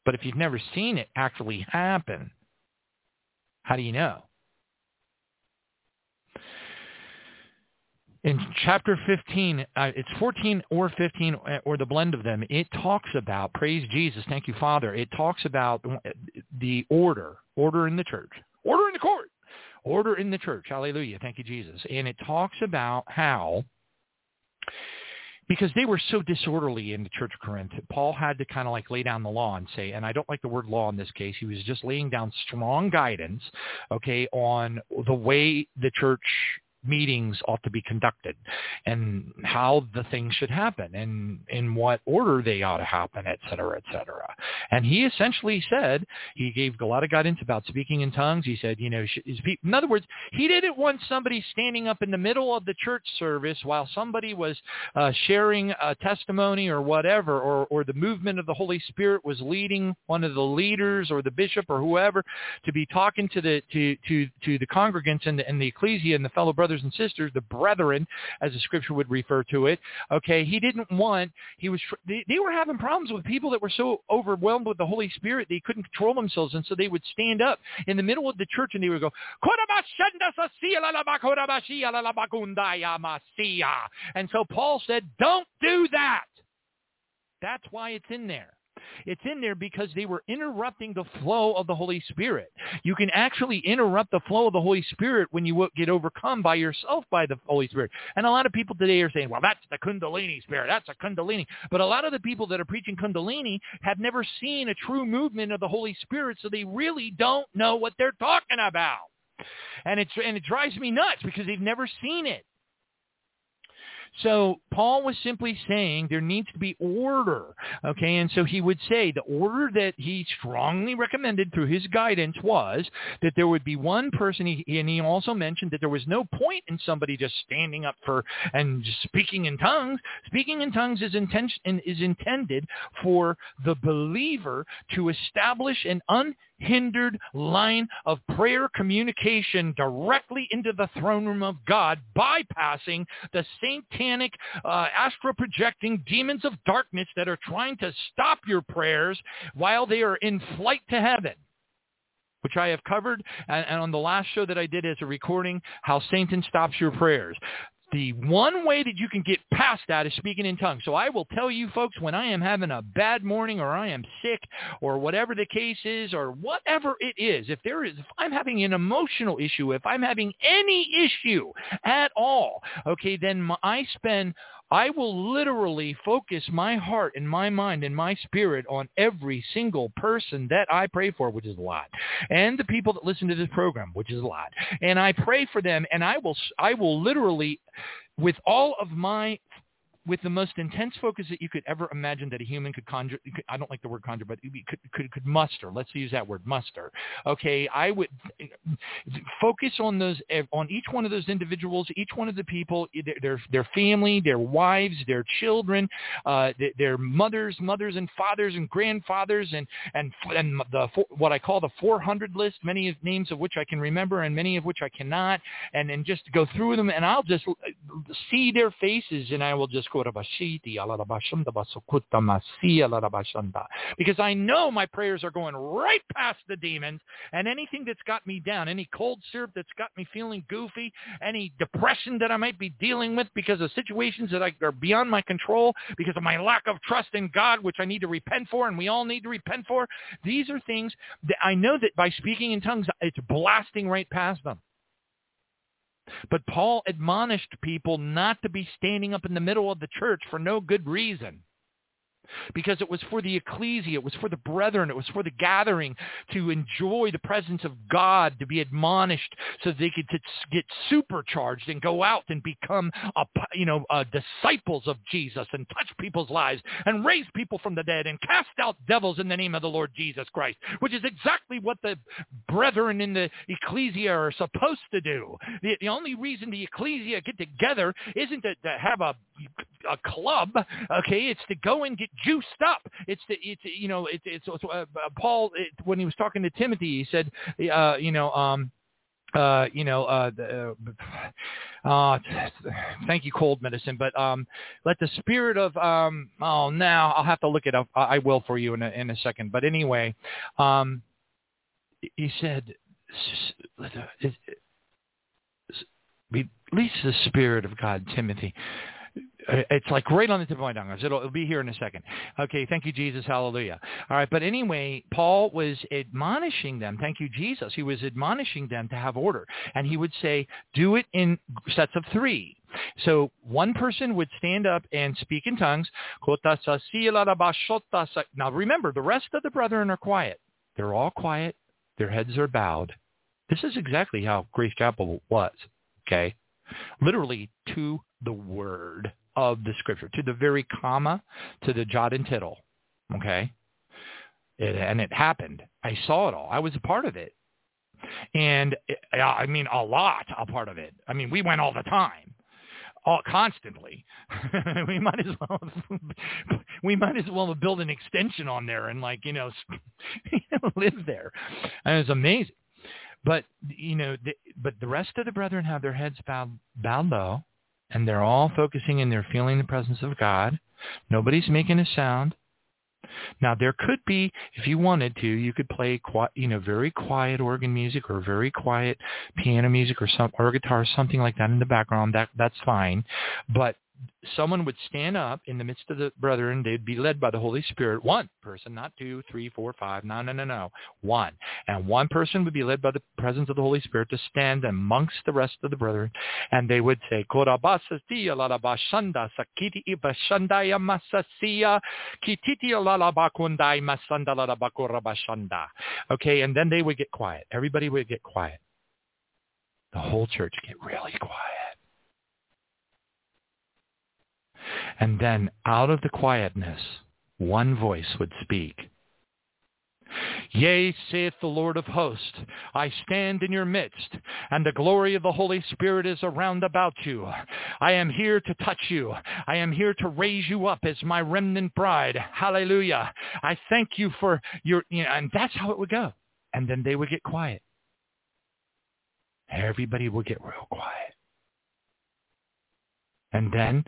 But if you've never seen it actually happen, how do you know? in chapter 15, uh, it's 14 or 15 uh, or the blend of them, it talks about, praise Jesus, thank you, Father, it talks about the order, order in the church, order in the court, order in the church, hallelujah, thank you, Jesus. And it talks about how, because they were so disorderly in the church of Corinth, Paul had to kind of like lay down the law and say, and I don't like the word law in this case, he was just laying down strong guidance, okay, on the way the church meetings ought to be conducted and how the things should happen and in what order they ought to happen, et cetera, et cetera. And he essentially said, he gave a lot of guidance about speaking in tongues. He said, you know, in other words, he didn't want somebody standing up in the middle of the church service while somebody was uh, sharing a testimony or whatever, or, or the movement of the Holy Spirit was leading one of the leaders or the bishop or whoever to be talking to the, to, to, to the congregants and the, and the ecclesia and the fellow brothers brothers and sisters, the brethren, as the scripture would refer to it. Okay, he didn't want, he was, they, they were having problems with people that were so overwhelmed with the Holy Spirit they couldn't control themselves. And so they would stand up in the middle of the church and they would go, and so Paul said, don't do that. That's why it's in there. It's in there because they were interrupting the flow of the Holy Spirit. You can actually interrupt the flow of the Holy Spirit when you get overcome by yourself by the Holy Spirit. And a lot of people today are saying, well, that's the Kundalini spirit. That's a Kundalini. But a lot of the people that are preaching Kundalini have never seen a true movement of the Holy Spirit, so they really don't know what they're talking about. And, it's, and it drives me nuts because they've never seen it. So Paul was simply saying there needs to be order. Okay, and so he would say the order that he strongly recommended through his guidance was that there would be one person, and he also mentioned that there was no point in somebody just standing up for and speaking in tongues. Speaking in tongues is, intention, is intended for the believer to establish an un hindered line of prayer communication directly into the throne room of God, bypassing the satanic, uh, astral projecting demons of darkness that are trying to stop your prayers while they are in flight to heaven which I have covered and, and, on the last show that I did as a recording, how Satan stops your prayers the one way that you can get past that is speaking in tongues. So I will tell you folks, when I am having a bad morning or I am sick or whatever the case is or whatever it is, if there is, if I'm having an emotional issue, if I'm having any issue at all, okay, then I spend I will literally focus my heart and my mind and my spirit on every single person that I pray for, which is a lot, and the people that listen to this program, which is a lot. And I pray for them, and I will, I will literally, with all of my with the most intense focus that you could ever imagine that a human could conjure. Could, I don't like the word conjure, but could, could, could muster. Let's use that word, muster. Okay, I would focus on those on each one of those individuals, each one of the people, their their family, their wives, their children, uh, their mothers, mothers and fathers and grandfathers, and and and the what I call the 400 list, many of names of which I can remember and many of which I cannot, and and just go through them, and I'll just see their faces, and I will just because I know my prayers are going right past the demons and anything that's got me down, any cold syrup that's got me feeling goofy, any depression that I might be dealing with because of situations that are beyond my control, because of my lack of trust in God, which I need to repent for and we all need to repent for. These are things that I know that by speaking in tongues, it's blasting right past them. But Paul admonished people not to be standing up in the middle of the church for no good reason because it was for the ecclesia, it was for the brethren, it was for the gathering to enjoy the presence of God, to be admonished so they could get supercharged and go out and become, a, you know, uh, disciples of Jesus and touch people's lives and raise people from the dead and cast out devils in the name of the Lord Jesus Christ, which is exactly what the brethren in the ecclesia are supposed to do. The, the only reason the ecclesia get together isn't to, to have a a club. Okay, it's to go and get juiced up. It's to, it's you know it's it's uh, uh, Paul it, when he was talking to Timothy, he said, uh, you know. um uh, you know, uh, uh, uh, thank you, cold medicine, but um, let the spirit of um, oh, now I'll have to look it up. I will for you in a in a second. But anyway, um, he said, release the spirit of God, Timothy. Uh, it's like right on the tip of my tongue. It'll, it'll be here in a second. Okay, thank you, Jesus. Hallelujah. All right, but anyway, Paul was admonishing them. Thank you, Jesus. He was admonishing them to have order. And he would say, do it in sets of three. So one person would stand up and speak in tongues. Now remember, the rest of the brethren are quiet. They're all quiet. Their heads are bowed. This is exactly how Grace Chapel was. Okay? Literally to the word of the scripture, to the very comma, to the jot and tittle. Okay? It, and it happened. I saw it all. I was a part of it. And I mean, a lot a part of it. I mean, we went all the time. All, constantly. we might as well we might as well build an extension on there and like you know live there. And it was amazing. But you know, the, but the rest of the brethren have their heads bowed, bowed low, and they're all focusing and they're feeling the presence of God. Nobody's making a sound. Now there could be, if you wanted to, you could play, you know, very quiet organ music or very quiet piano music or some or guitar, something like that in the background. That that's fine, but someone would stand up in the midst of the brethren. They'd be led by the Holy Spirit. One person, not two, three, four, five. No, no, no, no. One. And one person would be led by the presence of the Holy Spirit to stand amongst the rest of the brethren. And they would say, Korabasasti alalabashanda sakiti ibashandaya masasiya kititi alalabakundai masanda lalabakorabashanda. Okay, and then they would get quiet. Everybody would get quiet. The whole church get really quiet. And then out of the quietness, one voice would speak. Yea, saith the Lord of hosts, I stand in your midst, and the glory of the Holy Spirit is around about you. I am here to touch you. I am here to raise you up as my remnant bride. Hallelujah. I thank you for your, you know, and that's how it would go. And then they would get quiet. Everybody would get real quiet. And then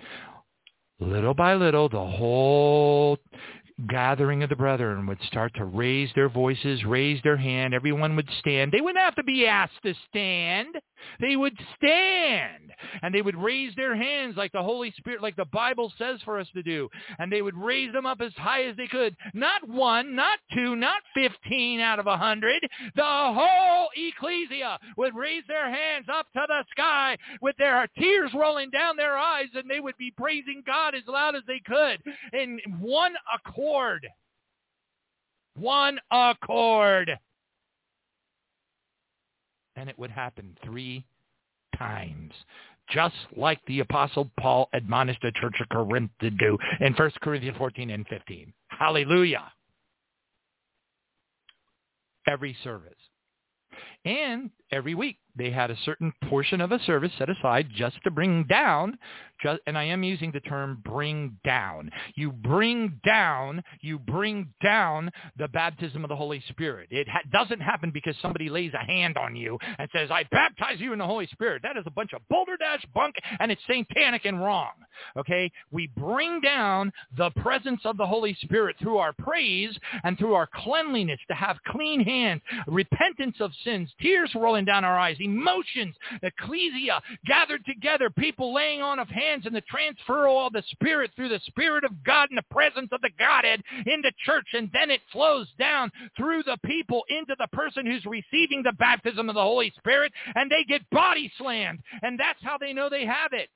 little by little, the whole gathering of the brethren would start to raise their voices, raise their hand. Everyone would stand. They wouldn't have to be asked to stand. They would stand and they would raise their hands like the Holy Spirit, like the Bible says for us to do. And they would raise them up as high as they could. Not one, not two, not 15 out of a 100. The whole ecclesia would raise their hands up to the sky with their tears rolling down their eyes and they would be praising God as loud as they could in one accord. One accord and it would happen three times, just like the Apostle Paul admonished the church of Corinth to do in 1 Corinthians 14 and 15. Hallelujah. Every service. And every week they had a certain portion of a service set aside just to bring down, just, and I am using the term bring down. You bring down, you bring down the baptism of the Holy Spirit. It ha- doesn't happen because somebody lays a hand on you and says, I baptize you in the Holy Spirit. That is a bunch of boulder dash bunk and it's satanic and wrong. Okay? We bring down the presence of the Holy Spirit through our praise and through our cleanliness to have clean hands, repentance of sins, tears rolling down our eyes, emotions, ecclesia, gathered together, people laying on of hands and the transferal of the Spirit through the Spirit of God and the presence of the Godhead into church. And then it flows down through the people into the person who's receiving the baptism of the Holy Spirit and they get body slammed. And that's how they know they have it.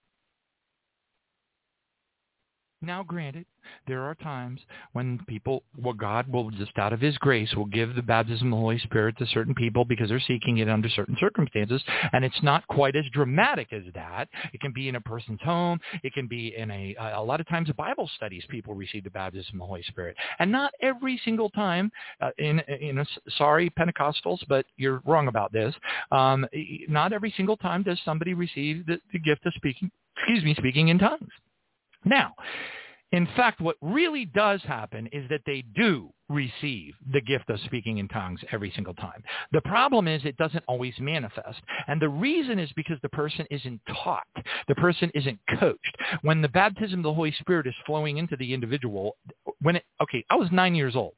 Now, granted, there are times when people, well, God will just out of his grace will give the baptism of the Holy Spirit to certain people because they're seeking it under certain circumstances. And it's not quite as dramatic as that. It can be in a person's home. It can be in a, a lot of times Bible studies people receive the baptism of the Holy Spirit. And not every single time, uh, in, in a, sorry, Pentecostals, but you're wrong about this. Um, not every single time does somebody receive the, the gift of speaking, excuse me, speaking in tongues. Now, in fact, what really does happen is that they do receive the gift of speaking in tongues every single time. The problem is it doesn't always manifest. And the reason is because the person isn't taught. The person isn't coached. When the baptism of the Holy Spirit is flowing into the individual, when it, okay, I was nine years old.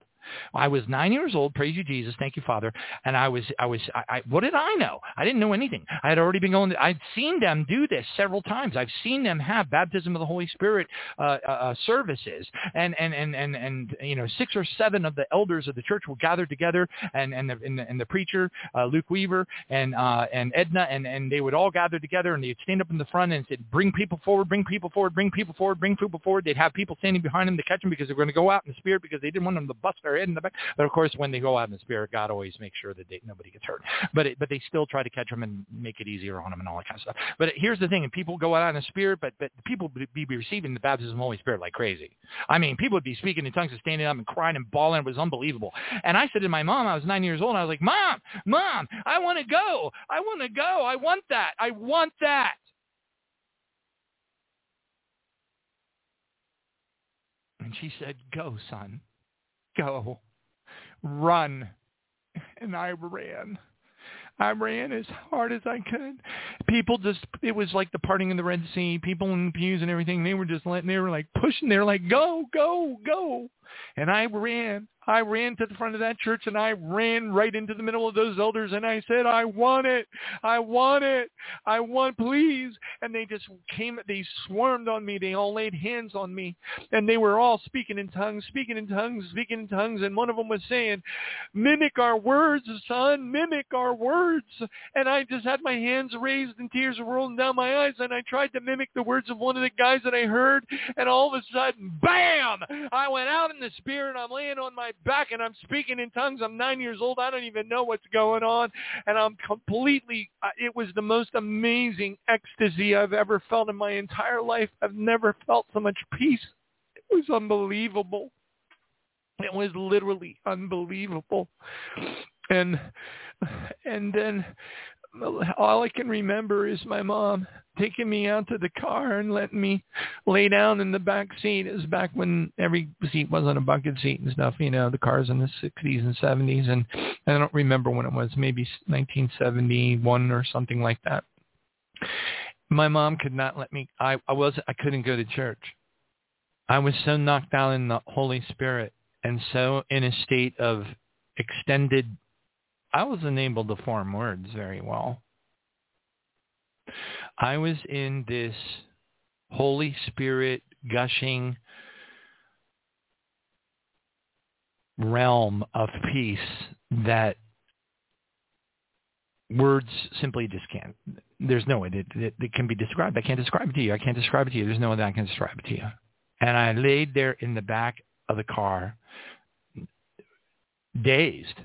I was nine years old. Praise you, Jesus. Thank you, Father. And I was, I was, I, I, what did I know? I didn't know anything. I had already been going. I'd seen them do this several times. I've seen them have baptism of the Holy Spirit uh, uh, uh, services, and and and and and you know, six or seven of the elders of the church will gather together, and and the and the, and the preacher uh, Luke Weaver and uh, and Edna, and and they would all gather together, and they'd stand up in the front and said, "Bring people forward, bring people forward, bring people forward, bring people forward." They'd have people standing behind them to catch them because they were going to go out in the spirit because they didn't want them to bust their in the back. But of course, when they go out in the spirit, God always makes sure that they, nobody gets hurt. But it, but they still try to catch them and make it easier on them and all that kind of stuff. But here's the thing: and people go out in the spirit, but but people be receiving the baptism of the Holy Spirit like crazy. I mean, people would be speaking in tongues and standing up and crying and bawling. It was unbelievable. And I said to my mom, I was nine years old, and I was like, Mom, Mom, I want to go. I want to go. I want that. I want that. And she said, Go, son. Go run. And I ran. I ran as hard as I could. People just, it was like the parting of the Red Sea. People in the pews and everything, they were just letting, they were like pushing. They were like, go, go, go. And I ran. I ran to the front of that church and I ran right into the middle of those elders and I said, I want it. I want it. I want, please. And they just came, they swarmed on me. They all laid hands on me and they were all speaking in tongues, speaking in tongues, speaking in tongues. And one of them was saying, mimic our words, son, mimic our words. And I just had my hands raised and tears were rolling down my eyes and I tried to mimic the words of one of the guys that I heard. And all of a sudden, bam, I went out in the spirit. I'm laying on my back and I'm speaking in tongues. I'm nine years old. I don't even know what's going on. And I'm completely, uh, it was the most amazing ecstasy I've ever felt in my entire life. I've never felt so much peace. It was unbelievable. It was literally unbelievable. And, and then all I can remember is my mom taking me out to the car and letting me lay down in the back seat. It was back when every seat wasn't a bucket seat and stuff, you know, the cars in the 60s and 70s. And I don't remember when it was, maybe 1971 or something like that. My mom could not let me, I, I was, I couldn't go to church. I was so knocked out in the Holy Spirit and so in a state of extended I wasn't able to form words very well. I was in this Holy Spirit gushing realm of peace that words simply just can't. There's no way that it, it, can be described. I can't describe it to you. I can't describe it to you. There's no way that I can describe it to you. And I laid there in the back of the car, dazed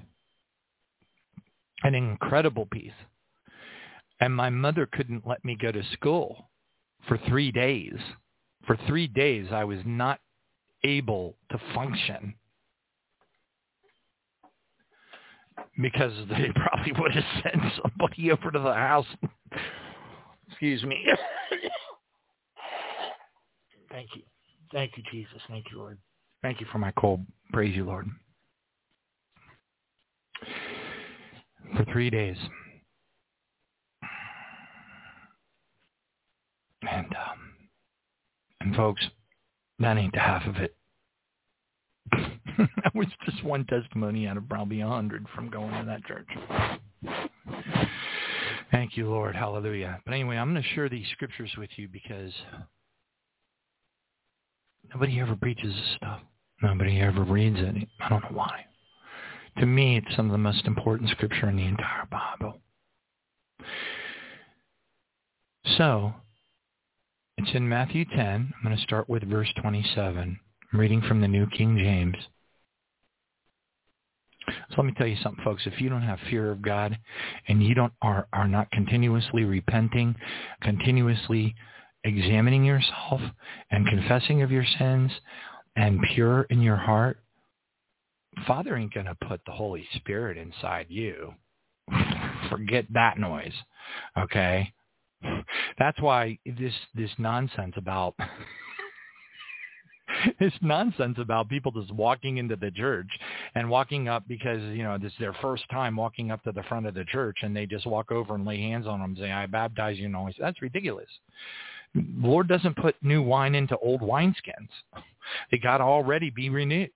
an incredible peace. And my mother couldn't let me go to school for three days. For three days, I was not able to function because they probably would have sent somebody over to the house. Excuse me. Thank you. Thank you, Jesus. Thank you, Lord. Thank you for my cold. Praise you, Lord. For three days. And um, and folks, that ain't the half of it. that was just one testimony out of probably a hundred from going to that church. Thank you, Lord. Hallelujah. But anyway, I'm going to share these scriptures with you because nobody ever preaches this stuff. Nobody ever reads it. I don't know why. To me, it's some of the most important scripture in the entire Bible. So, it's in Matthew 10. I'm going to start with verse 27. I'm reading from the New King James. So let me tell you something, folks. If you don't have fear of God and you don't are, are not continuously repenting, continuously examining yourself and confessing of your sins and pure in your heart, Father ain't going to put the Holy Spirit inside you. Forget that noise. Okay? That's why this this nonsense about this nonsense about people just walking into the church and walking up because you know this is their first time walking up to the front of the church and they just walk over and lay hands on them and say I baptize you and all that's ridiculous. The Lord doesn't put new wine into old wineskins. They got to already be renewed.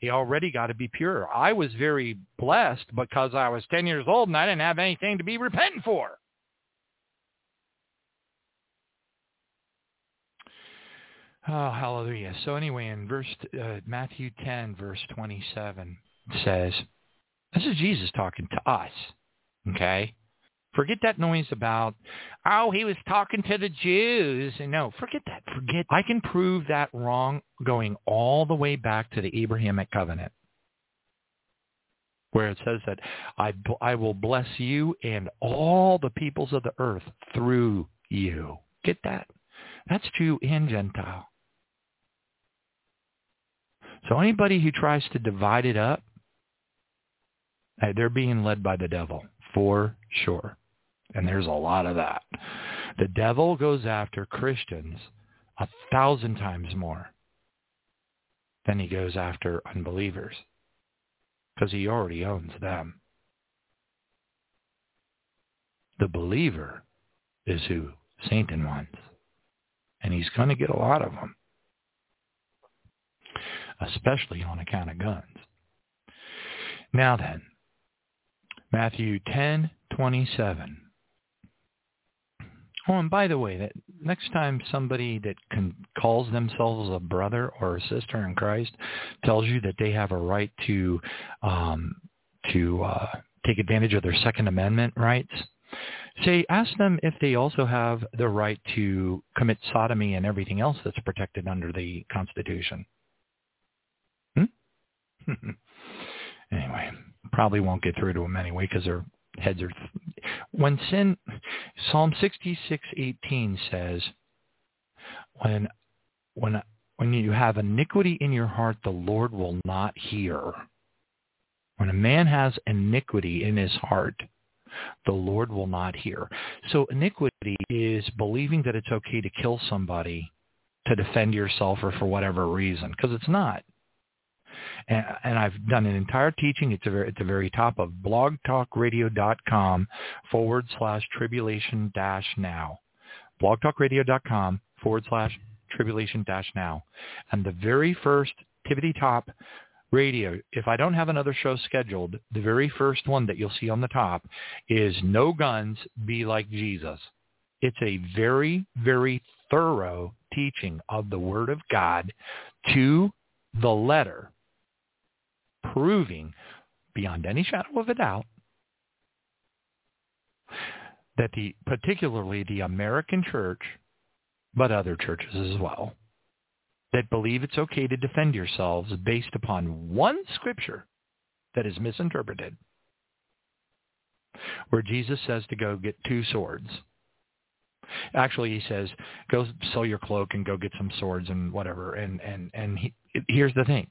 They already got to be pure. I was very blessed because I was 10 years old and I didn't have anything to be repenting for. Oh, hallelujah. So anyway, in verse uh, Matthew 10, verse 27 says, this is Jesus talking to us, okay? Forget that noise about, oh, he was talking to the Jews. And no, forget that. Forget. I can prove that wrong going all the way back to the Abrahamic covenant where it says that I, I will bless you and all the peoples of the earth through you. Get that? That's Jew and Gentile. So anybody who tries to divide it up, uh, they're being led by the devil, for sure. And there's a lot of that. The devil goes after Christians a thousand times more than he goes after unbelievers because he already owns them. The believer is who Satan wants, and he's going to get a lot of them especially on account of guns. Now then, Matthew 10:27. Oh, and by the way, that next time somebody that can, calls themselves a brother or a sister in Christ tells you that they have a right to um, to uh, take advantage of their Second Amendment rights, say ask them if they also have the right to commit sodomy and everything else that's protected under the Constitution. Hmm? anyway, probably won't get through to them anyway because their heads are. When sin, Psalm sixty-six eighteen says, when when when you have iniquity in your heart, the Lord will not hear. When a man has iniquity in his heart, the Lord will not hear. So iniquity is believing that it's okay to kill somebody to defend yourself or for whatever reason, because it's not and, and I've done an entire teaching. It's at the very top of blogtalkradio.com forward slash tribulation dash now. blogtalkradio.com forward slash tribulation dash now. And the very first tippity top radio, if I don't have another show scheduled, the very first one that you'll see on the top is No Guns, Be Like Jesus. It's a very, very thorough teaching of the Word of God to the letter proving beyond any shadow of a doubt that the particularly the American church, but other churches as well, that believe it's okay to defend yourselves based upon one scripture that is misinterpreted, where Jesus says to go get two swords. Actually, he says, go sell your cloak and go get some swords and whatever. And, and, and he, here's the thing.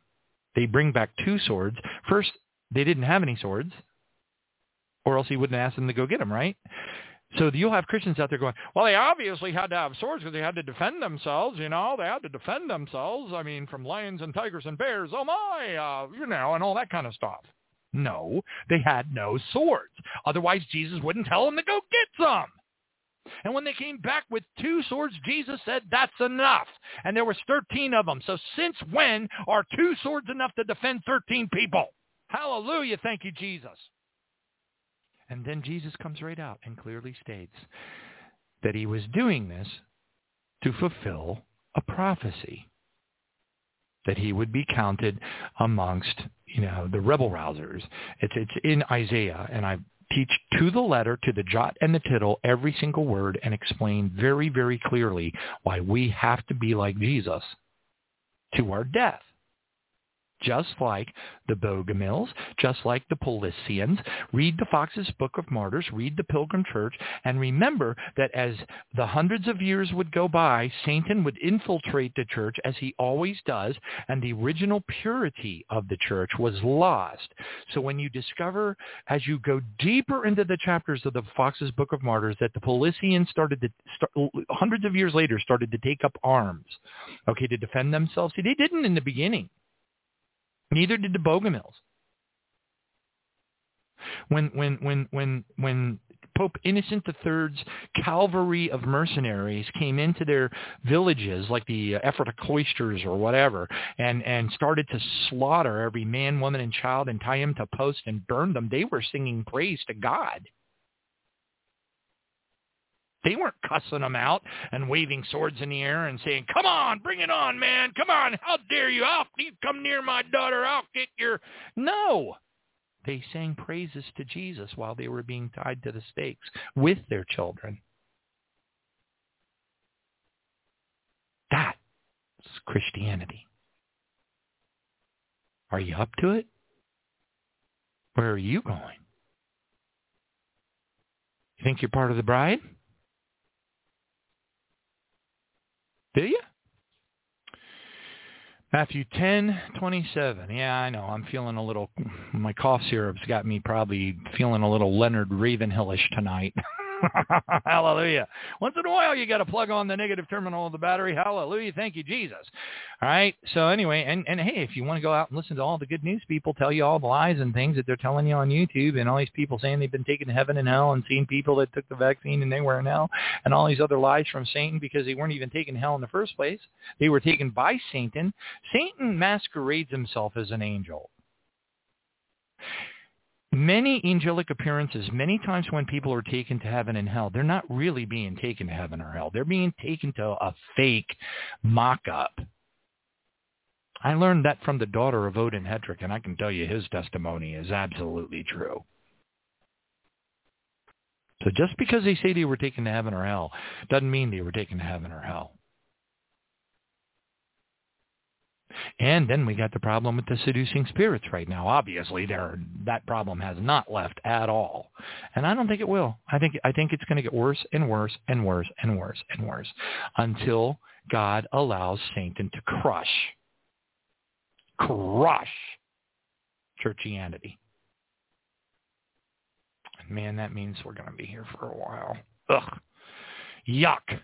They bring back two swords. First, they didn't have any swords, or else he wouldn't ask them to go get them, right? So you'll have Christians out there going, well, they obviously had to have swords because they had to defend themselves, you know. They had to defend themselves, I mean, from lions and tigers and bears, oh my, uh, you know, and all that kind of stuff. No, they had no swords. Otherwise, Jesus wouldn't tell them to go get some. And when they came back with two swords, Jesus said, that's enough. And there was 13 of them. So since when are two swords enough to defend 13 people? Hallelujah. Thank you, Jesus. And then Jesus comes right out and clearly states that he was doing this to fulfill a prophecy that he would be counted amongst, you know, the rebel rousers. It's it's in Isaiah, and I teach to the letter, to the jot and the tittle, every single word, and explain very, very clearly why we have to be like Jesus to our death just like the Bogomils, just like the Paulicians. Read the Foxe's Book of Martyrs, read the Pilgrim Church, and remember that as the hundreds of years would go by, Satan would infiltrate the church as he always does, and the original purity of the church was lost. So when you discover, as you go deeper into the chapters of the Foxe's Book of Martyrs, that the Paulicians started to, start, hundreds of years later, started to take up arms, okay, to defend themselves. See, they didn't in the beginning. Neither did the Bogomils. When when when when when Pope Innocent III's cavalry of mercenaries came into their villages, like the uh, Ephrata cloisters or whatever, and, and started to slaughter every man, woman, and child and tie them to posts and burn them. They were singing praise to God. They weren't cussing them out and waving swords in the air and saying, come on, bring it on, man. Come on. How dare you? I'll, you come near my daughter. I'll get your... No. They sang praises to Jesus while they were being tied to the stakes with their children. That's Christianity. Are you up to it? Where are you going? You think you're part of the bride? Do you? Matthew 10, 27. Yeah, I know. I'm feeling a little, my cough syrup's got me probably feeling a little Leonard Ravenhillish tonight. Hallelujah. Once in a while, you got to plug on the negative terminal of the battery. Hallelujah. Thank you, Jesus. All right. So anyway, and, and hey, if you want to go out and listen to all the good news people tell you all the lies and things that they're telling you on YouTube and all these people saying they've been taken to heaven and hell and seeing people that took the vaccine and they were in hell and all these other lies from Satan because they weren't even taken to hell in the first place. They were taken by Satan. Satan masquerades himself as an angel many angelic appearances, many times when people are taken to heaven and hell, they're not really being taken to heaven or hell. They're being taken to a fake mock-up. I learned that from the daughter of Odin Hedrick, and I can tell you his testimony is absolutely true. So just because they say they were taken to heaven or hell doesn't mean they were taken to heaven or hell. And then we got the problem with the seducing spirits right now. Obviously, there that problem has not left at all, and I don't think it will. I think I think it's going to get worse and worse and worse and worse and worse until God allows Satan to crush, crush churchianity. Man, that means we're going to be here for a while. Ugh, yuck.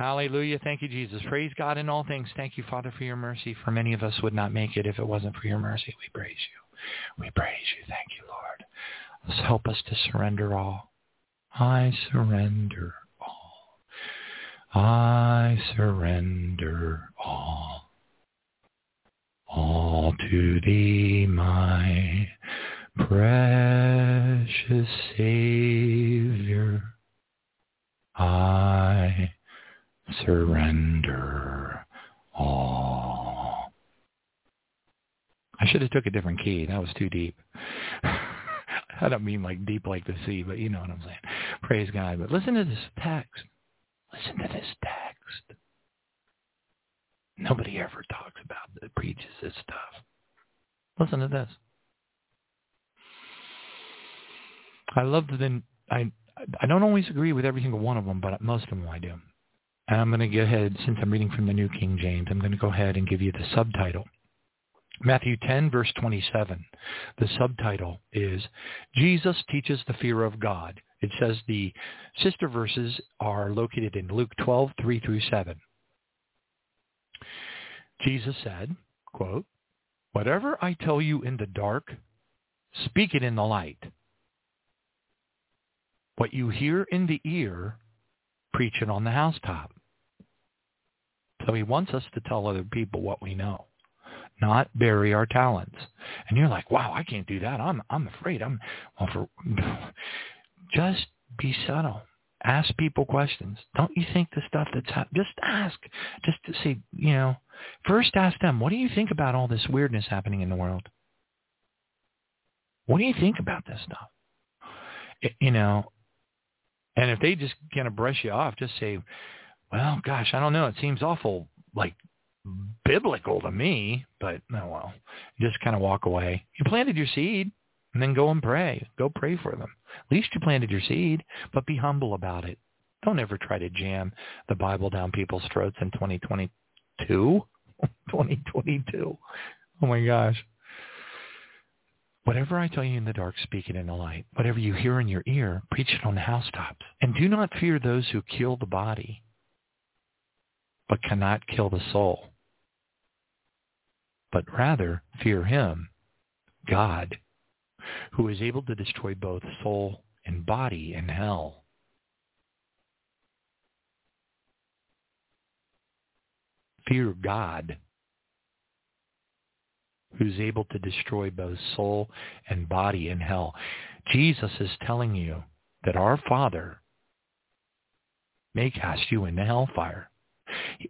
Hallelujah. Thank you, Jesus. Praise God in all things. Thank you, Father, for your mercy. For many of us would not make it if it wasn't for your mercy. We praise you. We praise you. Thank you, Lord. Let's help us to surrender all. I surrender all. I surrender all. All to thee, my precious Savior. I surrender all. I should have took a different key. That was too deep. I don't mean like deep like the sea, but you know what I'm saying. Praise God. But listen to this text. Listen to this text. Nobody ever talks about it, preaches this stuff. Listen to this. I love the I I don't always agree with every single one of them, but most of them I do. And I'm going to go ahead, since I'm reading from the New King James, I'm going to go ahead and give you the subtitle. Matthew 10, verse 27. The subtitle is Jesus Teaches the Fear of God. It says the sister verses are located in Luke 12, 3 through 7. Jesus said, quote, Whatever I tell you in the dark, speak it in the light. What you hear in the ear, preach it on the housetop. So he wants us to tell other people what we know, not bury our talents. And you're like, wow, I can't do that. I'm I'm afraid. I'm well for just be subtle. Ask people questions. Don't you think the stuff that's hap- just ask, just to see, you know, first ask them, what do you think about all this weirdness happening in the world? What do you think about this stuff? It, you know, and if they just kind of brush you off, just say, well, gosh, I don't know. It seems awful like biblical to me, but oh well. Just kind of walk away. You planted your seed and then go and pray. Go pray for them. At least you planted your seed, but be humble about it. Don't ever try to jam the Bible down people's throats in 2022. 2022. Oh my gosh. Whatever I tell you in the dark, speak it in the light. Whatever you hear in your ear, preach it on the housetops. And do not fear those who kill the body, but cannot kill the soul. But rather fear him, God, who is able to destroy both soul and body in hell. Fear God, who's able to destroy both soul and body in hell. Jesus is telling you that our Father may cast you into hellfire.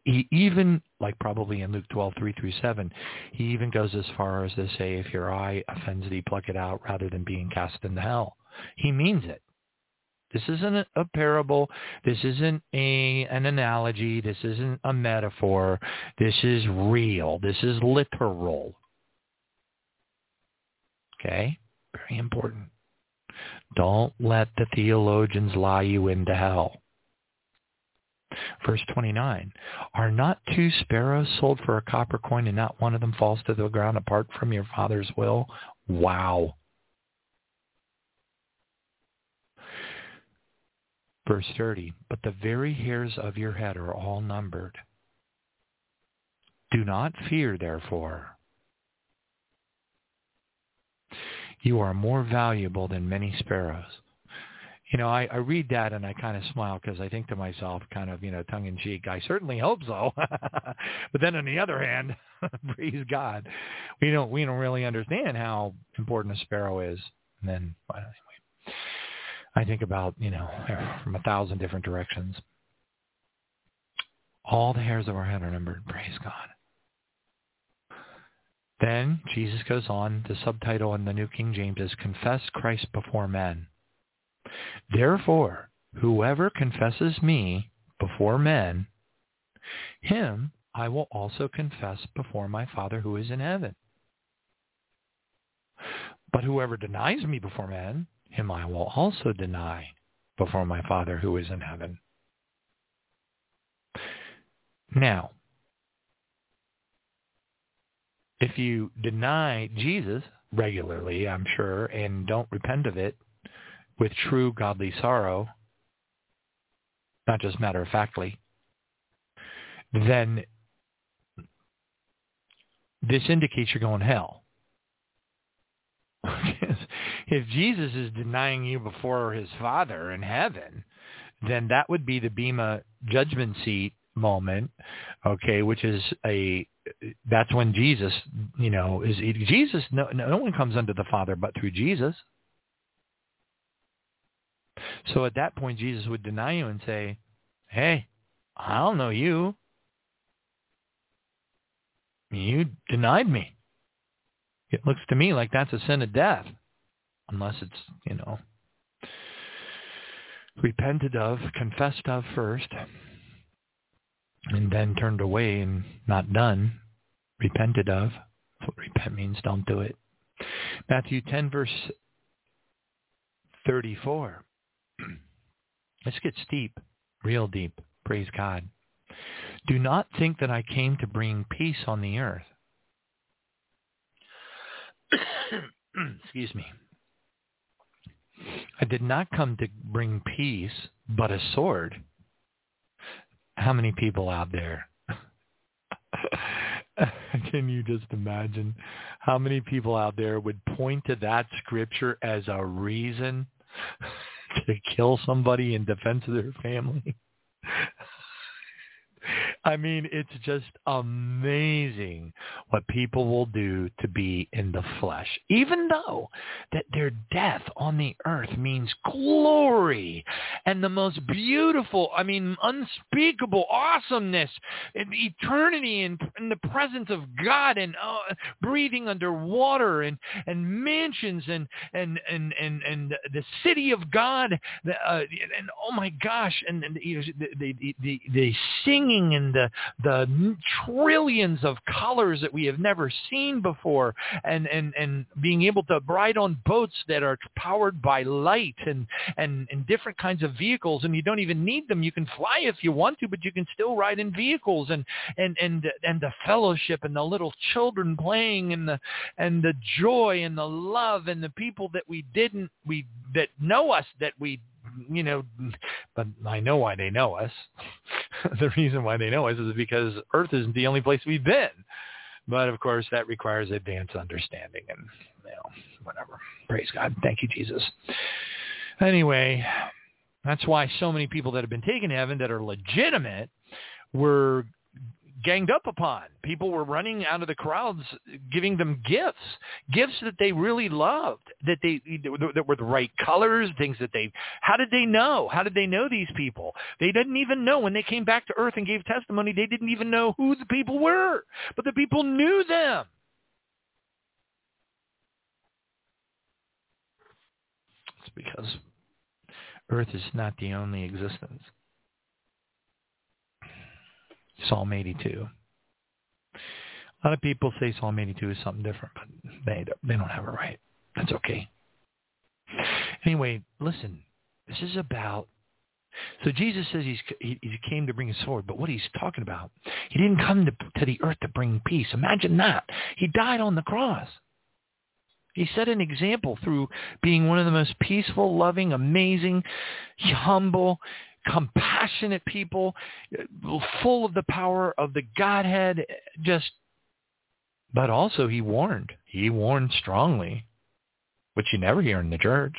He even, like probably in Luke 12, 3 through 7, he even goes as far as to say, if your eye offends thee, pluck it out rather than being cast into hell. He means it. This isn't a parable. This isn't a an analogy. This isn't a metaphor. This is real. This is literal. Okay? Very important. Don't let the theologians lie you into hell. Verse 29, are not two sparrows sold for a copper coin and not one of them falls to the ground apart from your father's will? Wow. Verse 30, but the very hairs of your head are all numbered. Do not fear, therefore. You are more valuable than many sparrows you know, I, I read that and I kind of smile because I think to myself, kind of, you know, tongue in cheek, I certainly hope so. but then on the other hand, praise God, we don't we don't really understand how important a sparrow is. And then well, anyway, I think about you know from a thousand different directions. All the hairs of our head are numbered. Praise God. Then Jesus goes on. The subtitle in the New King James is "Confess Christ before men." Therefore, whoever confesses me before men, him I will also confess before my Father who is in heaven. But whoever denies me before men, him I will also deny before my Father who is in heaven. Now, if you deny Jesus regularly, I'm sure, and don't repent of it, with true godly sorrow, not just matter-of-factly, then this indicates you're going hell. if Jesus is denying you before his Father in heaven, then that would be the Bema judgment seat moment, okay, which is a that's when Jesus, you know, is Jesus. No, no one comes unto the Father but through Jesus. So at that point, Jesus would deny you and say, hey, I don't know you. You denied me. It looks to me like that's a sin of death, unless it's, you know, repented of, confessed of first, and then turned away and not done, repented of. That's what repent means, don't do it. Matthew 10, verse 34. Let's get steep, real deep. Praise God. Do not think that I came to bring peace on the earth. Excuse me. I did not come to bring peace, but a sword. How many people out there? Can you just imagine how many people out there would point to that scripture as a reason to kill somebody in defense of their family. I mean, it's just amazing what people will do to be in the flesh, even though that their death on the earth means glory and the most beautiful, I mean, unspeakable awesomeness and eternity in, in the presence of God and uh, breathing underwater and, and mansions and, and, and, and, and the city of God. Uh, and oh my gosh, and, and the, the, the, the singing and the the trillions of colors that we have never seen before, and and and being able to ride on boats that are powered by light and and and different kinds of vehicles, and you don't even need them. You can fly if you want to, but you can still ride in vehicles, and and and and the fellowship and the little children playing and the and the joy and the love and the people that we didn't we that know us that we you know, but I know why they know us. the reason why they know us is because Earth isn't the only place we've been. But of course, that requires advanced understanding and, you know, whatever. Praise God. Thank you, Jesus. Anyway, that's why so many people that have been taken to heaven that are legitimate were ganged up upon. People were running out of the crowds, giving them gifts, gifts that they really loved, that they that were the right colors, things that they. How did they know? How did they know these people? They didn't even know when they came back to earth and gave testimony. They didn't even know who the people were, but the people knew them. It's because earth is not the only existence. Psalm 82. A lot of people say Psalm 82 is something different, but they don't, they don't have it right. That's okay. Anyway, listen. This is about. So Jesus says he's, he, he came to bring a sword, but what he's talking about, he didn't come to, to the earth to bring peace. Imagine that. He died on the cross. He set an example through being one of the most peaceful, loving, amazing, humble, compassionate people, full of the power of the Godhead, just, but also he warned. He warned strongly, which you never hear in the church.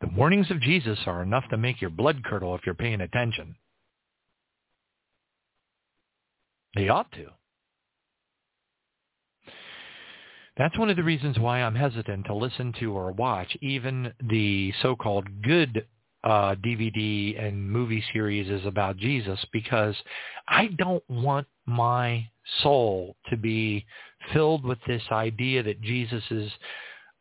The warnings of Jesus are enough to make your blood curdle if you're paying attention. They ought to. That's one of the reasons why I'm hesitant to listen to or watch even the so-called good uh, DVD and movie series is about Jesus because I don't want my soul to be filled with this idea that Jesus is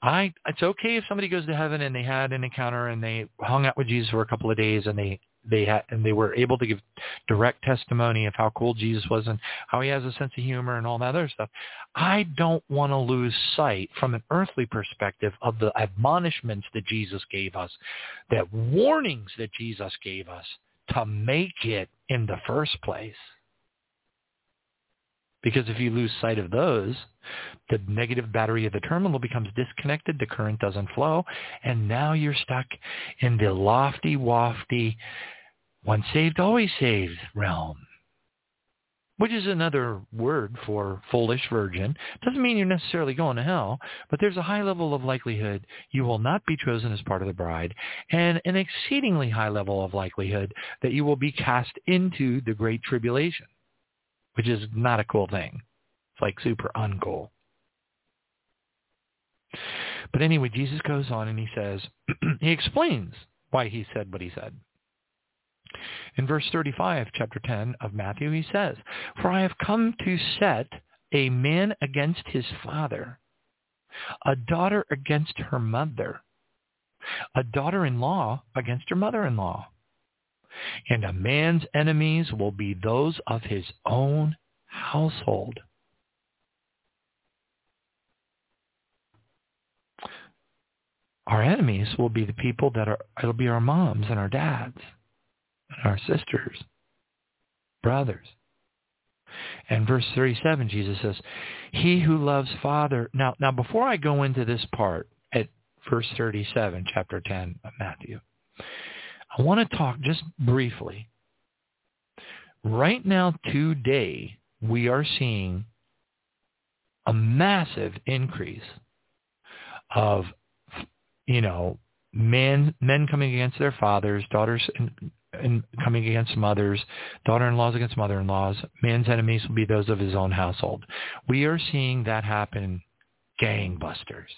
I it's okay if somebody goes to heaven and they had an encounter and they hung out with Jesus for a couple of days and they they had and they were able to give direct testimony of how cool Jesus was and how he has a sense of humor and all that other stuff. I don't want to lose sight from an earthly perspective of the admonishments that Jesus gave us, that warnings that Jesus gave us to make it in the first place. Because if you lose sight of those, the negative battery of the terminal becomes disconnected, the current doesn't flow, and now you're stuck in the lofty, wafty, once saved, always saved realm. Which is another word for foolish virgin. Doesn't mean you're necessarily going to hell, but there's a high level of likelihood you will not be chosen as part of the bride, and an exceedingly high level of likelihood that you will be cast into the great tribulation which is not a cool thing. It's like super uncool. But anyway, Jesus goes on and he says, he explains why he said what he said. In verse 35, chapter 10 of Matthew, he says, For I have come to set a man against his father, a daughter against her mother, a daughter-in-law against her mother-in-law, and a man's enemies will be those of his own household. Our enemies will be the people that are, it'll be our moms and our dads and our sisters, brothers. And verse 37, Jesus says, he who loves father. Now, now before I go into this part at verse 37, chapter 10 of Matthew, I want to talk just briefly. Right now, today, we are seeing a massive increase of, you know, men men coming against their fathers, daughters in, coming against mothers, daughter-in-laws against mother-in-laws. Man's enemies will be those of his own household. We are seeing that happen gangbusters.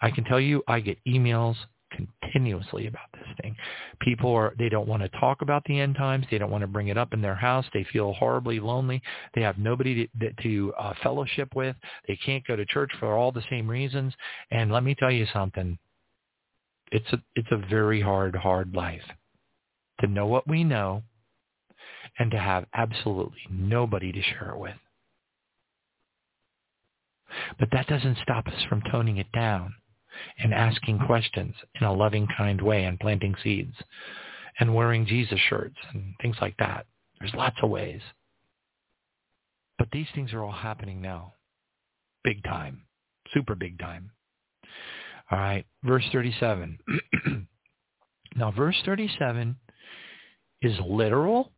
I can tell you I get emails continuously about this thing. People are they don't want to talk about the end times. They don't want to bring it up in their house. They feel horribly lonely. They have nobody to, to uh, fellowship with. They can't go to church for all the same reasons. And let me tell you something. It's a it's a very hard hard life to know what we know and to have absolutely nobody to share it with. But that doesn't stop us from toning it down and asking questions in a loving, kind way and planting seeds and wearing Jesus shirts and things like that. There's lots of ways. But these things are all happening now. Big time. Super big time. All right. Verse 37. now, verse 37 is literal.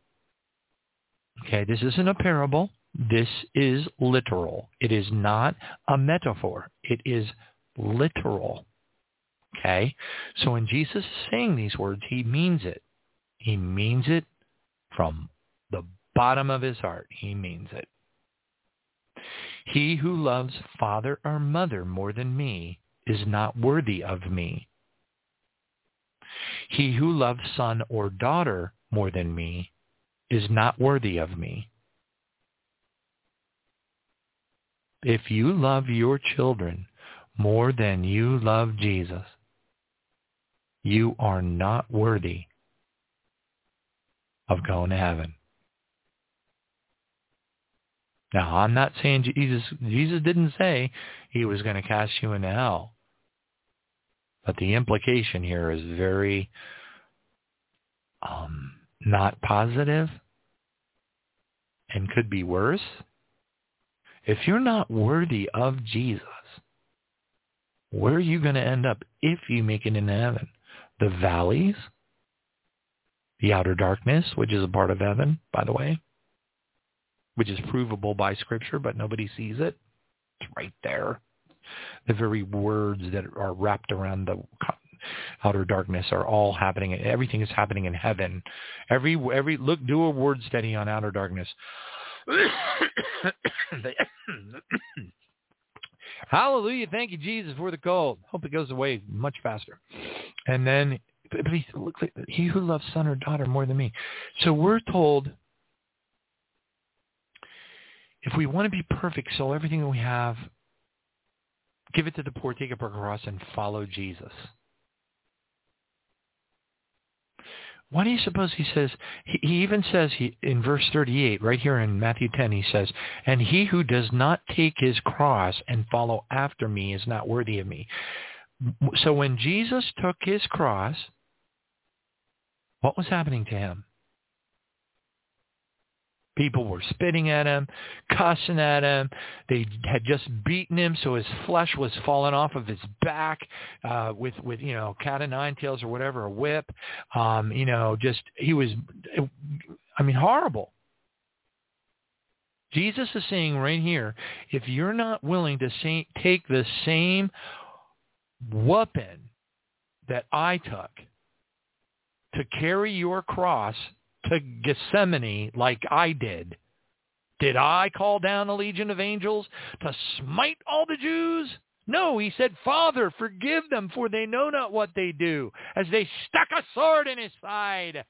Okay, this isn't a parable. This is literal. It is not a metaphor. It is literal. Okay? So when Jesus is saying these words, he means it. He means it from the bottom of his heart. He means it. He who loves father or mother more than me is not worthy of me. He who loves son or daughter more than me is not worthy of me. If you love your children more than you love Jesus, you are not worthy of going to heaven. Now, I'm not saying Jesus, Jesus didn't say he was going to cast you into hell. But the implication here is very um, not positive and could be worse. If you're not worthy of Jesus, where are you going to end up if you make it into heaven? The valleys, the outer darkness, which is a part of heaven, by the way, which is provable by Scripture, but nobody sees it. It's right there. The very words that are wrapped around the outer darkness are all happening. Everything is happening in heaven. Every every look, do a word study on outer darkness. Hallelujah. Thank you, Jesus, for the cold. Hope it goes away much faster. And then, but he looks like he who loves son or daughter more than me. So we're told if we want to be perfect, sell everything that we have, give it to the poor, take up our cross, and follow Jesus. Why do you suppose he says, he, he even says he, in verse 38, right here in Matthew 10, he says, and he who does not take his cross and follow after me is not worthy of me. So when Jesus took his cross, what was happening to him? People were spitting at him, cussing at him. They had just beaten him, so his flesh was falling off of his back uh, with with you know cat of nine tails or whatever, a whip. Um, you know, just he was, I mean, horrible. Jesus is saying right here, if you're not willing to say, take the same weapon that I took to carry your cross to Gethsemane like I did? Did I call down a legion of angels to smite all the Jews? No, he said, Father, forgive them, for they know not what they do, as they stuck a sword in his side.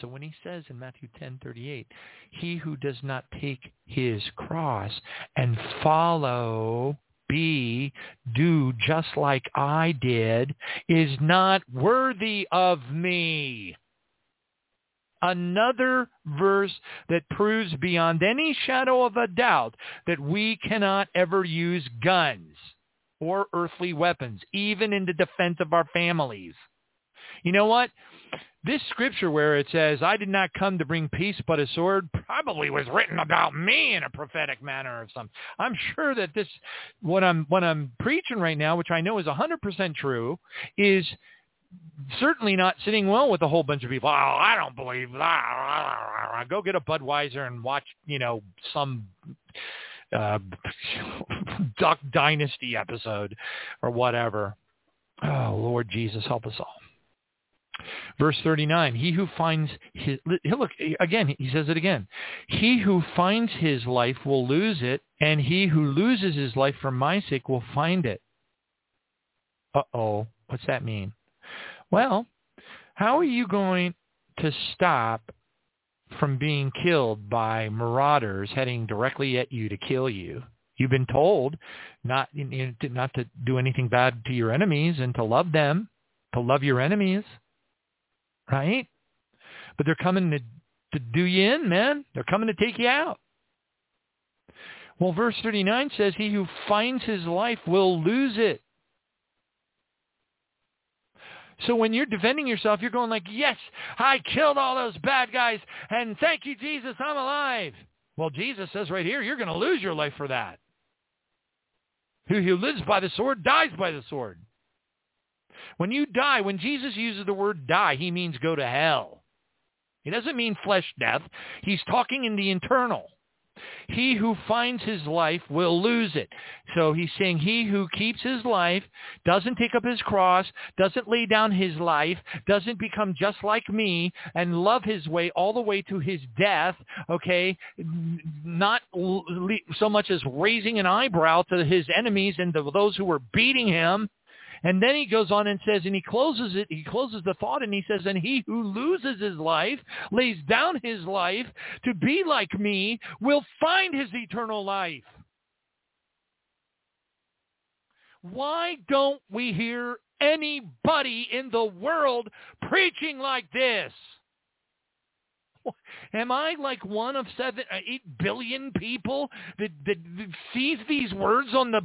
So when he says in Matthew 10:38, he who does not take his cross and follow be, do just like I did, is not worthy of me. Another verse that proves beyond any shadow of a doubt that we cannot ever use guns or earthly weapons, even in the defense of our families. You know what? This scripture where it says, I did not come to bring peace but a sword, probably was written about me in a prophetic manner or something. I'm sure that this, what I'm, what I'm preaching right now, which I know is 100% true, is certainly not sitting well with a whole bunch of people. Oh, I don't believe that. Go get a Budweiser and watch, you know, some uh, Duck Dynasty episode or whatever. Oh, Lord Jesus, help us all. Verse 39, he who finds his, look, again, he says it again. He who finds his life will lose it, and he who loses his life for my sake will find it. Uh-oh, what's that mean? Well, how are you going to stop from being killed by marauders heading directly at you to kill you? You've been told not, not to do anything bad to your enemies and to love them, to love your enemies right? But they're coming to, to do you in, man. They're coming to take you out. Well, verse 39 says, he who finds his life will lose it. So when you're defending yourself, you're going like, yes, I killed all those bad guys, and thank you, Jesus, I'm alive. Well, Jesus says right here, you're going to lose your life for that. Who who lives by the sword dies by the sword. When you die, when Jesus uses the word die, he means go to hell. He doesn't mean flesh death. He's talking in the internal. He who finds his life will lose it. So he's saying he who keeps his life, doesn't take up his cross, doesn't lay down his life, doesn't become just like me and love his way all the way to his death, okay, not so much as raising an eyebrow to his enemies and to those who were beating him, and then he goes on and says, and he closes it, he closes the thought and he says, and he who loses his life, lays down his life to be like me, will find his eternal life. Why don't we hear anybody in the world preaching like this? Am I like one of seven, uh, eight billion people that, that sees these words on the?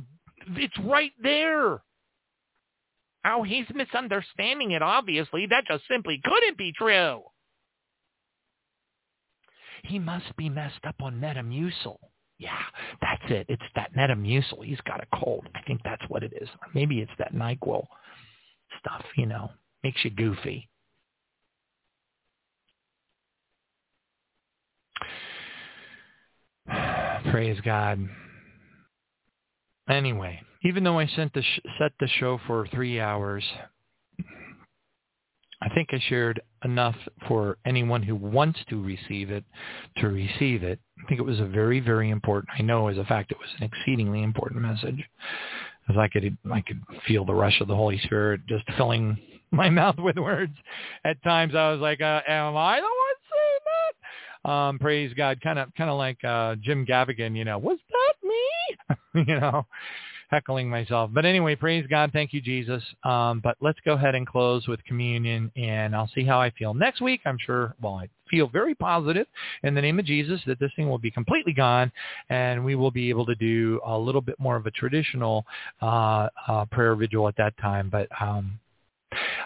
It's right there. Oh, he's misunderstanding it, obviously. That just simply couldn't be true. He must be messed up on Metamucil. Yeah, that's it. It's that Metamucil. He's got a cold. I think that's what it is. Or maybe it's that NyQuil stuff, you know. Makes you goofy. Praise God. Anyway, even though I sent the sh- set the show for three hours, I think I shared enough for anyone who wants to receive it to receive it. I think it was a very, very important. I know as a fact it was an exceedingly important message, as I could I could feel the rush of the Holy Spirit just filling my mouth with words. At times I was like, uh, "Am I the one saying that?" Um, praise God, kind of kind of like uh, Jim Gaffigan, you know, was? you know, heckling myself. But anyway, praise God. Thank you, Jesus. Um, but let's go ahead and close with communion, and I'll see how I feel next week. I'm sure, well, I feel very positive in the name of Jesus that this thing will be completely gone, and we will be able to do a little bit more of a traditional uh, uh, prayer vigil at that time. But um,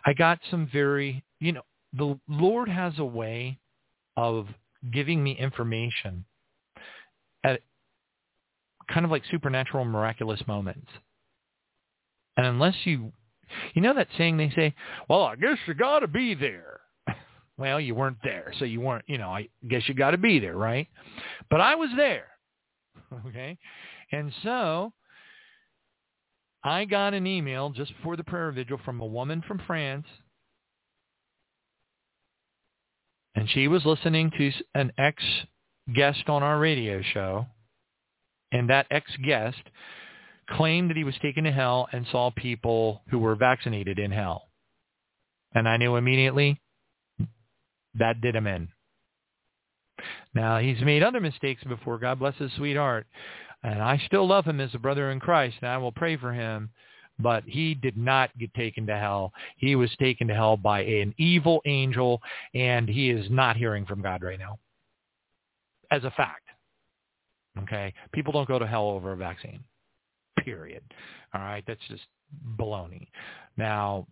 I got some very, you know, the Lord has a way of giving me information at kind of like supernatural miraculous moments. And unless you, you know that saying they say, well, I guess you got to be there. well, you weren't there, so you weren't, you know, I guess you got to be there, right? But I was there. Okay. And so I got an email just before the prayer vigil from a woman from France. And she was listening to an ex-guest on our radio show and that ex-guest claimed that he was taken to hell and saw people who were vaccinated in hell. And I knew immediately that did him in. Now, he's made other mistakes before. God bless his sweetheart. And I still love him as a brother in Christ, and I will pray for him. But he did not get taken to hell. He was taken to hell by an evil angel, and he is not hearing from God right now. As a fact. Okay? People don't go to hell over a vaccine. Period. All right? That's just baloney. Now,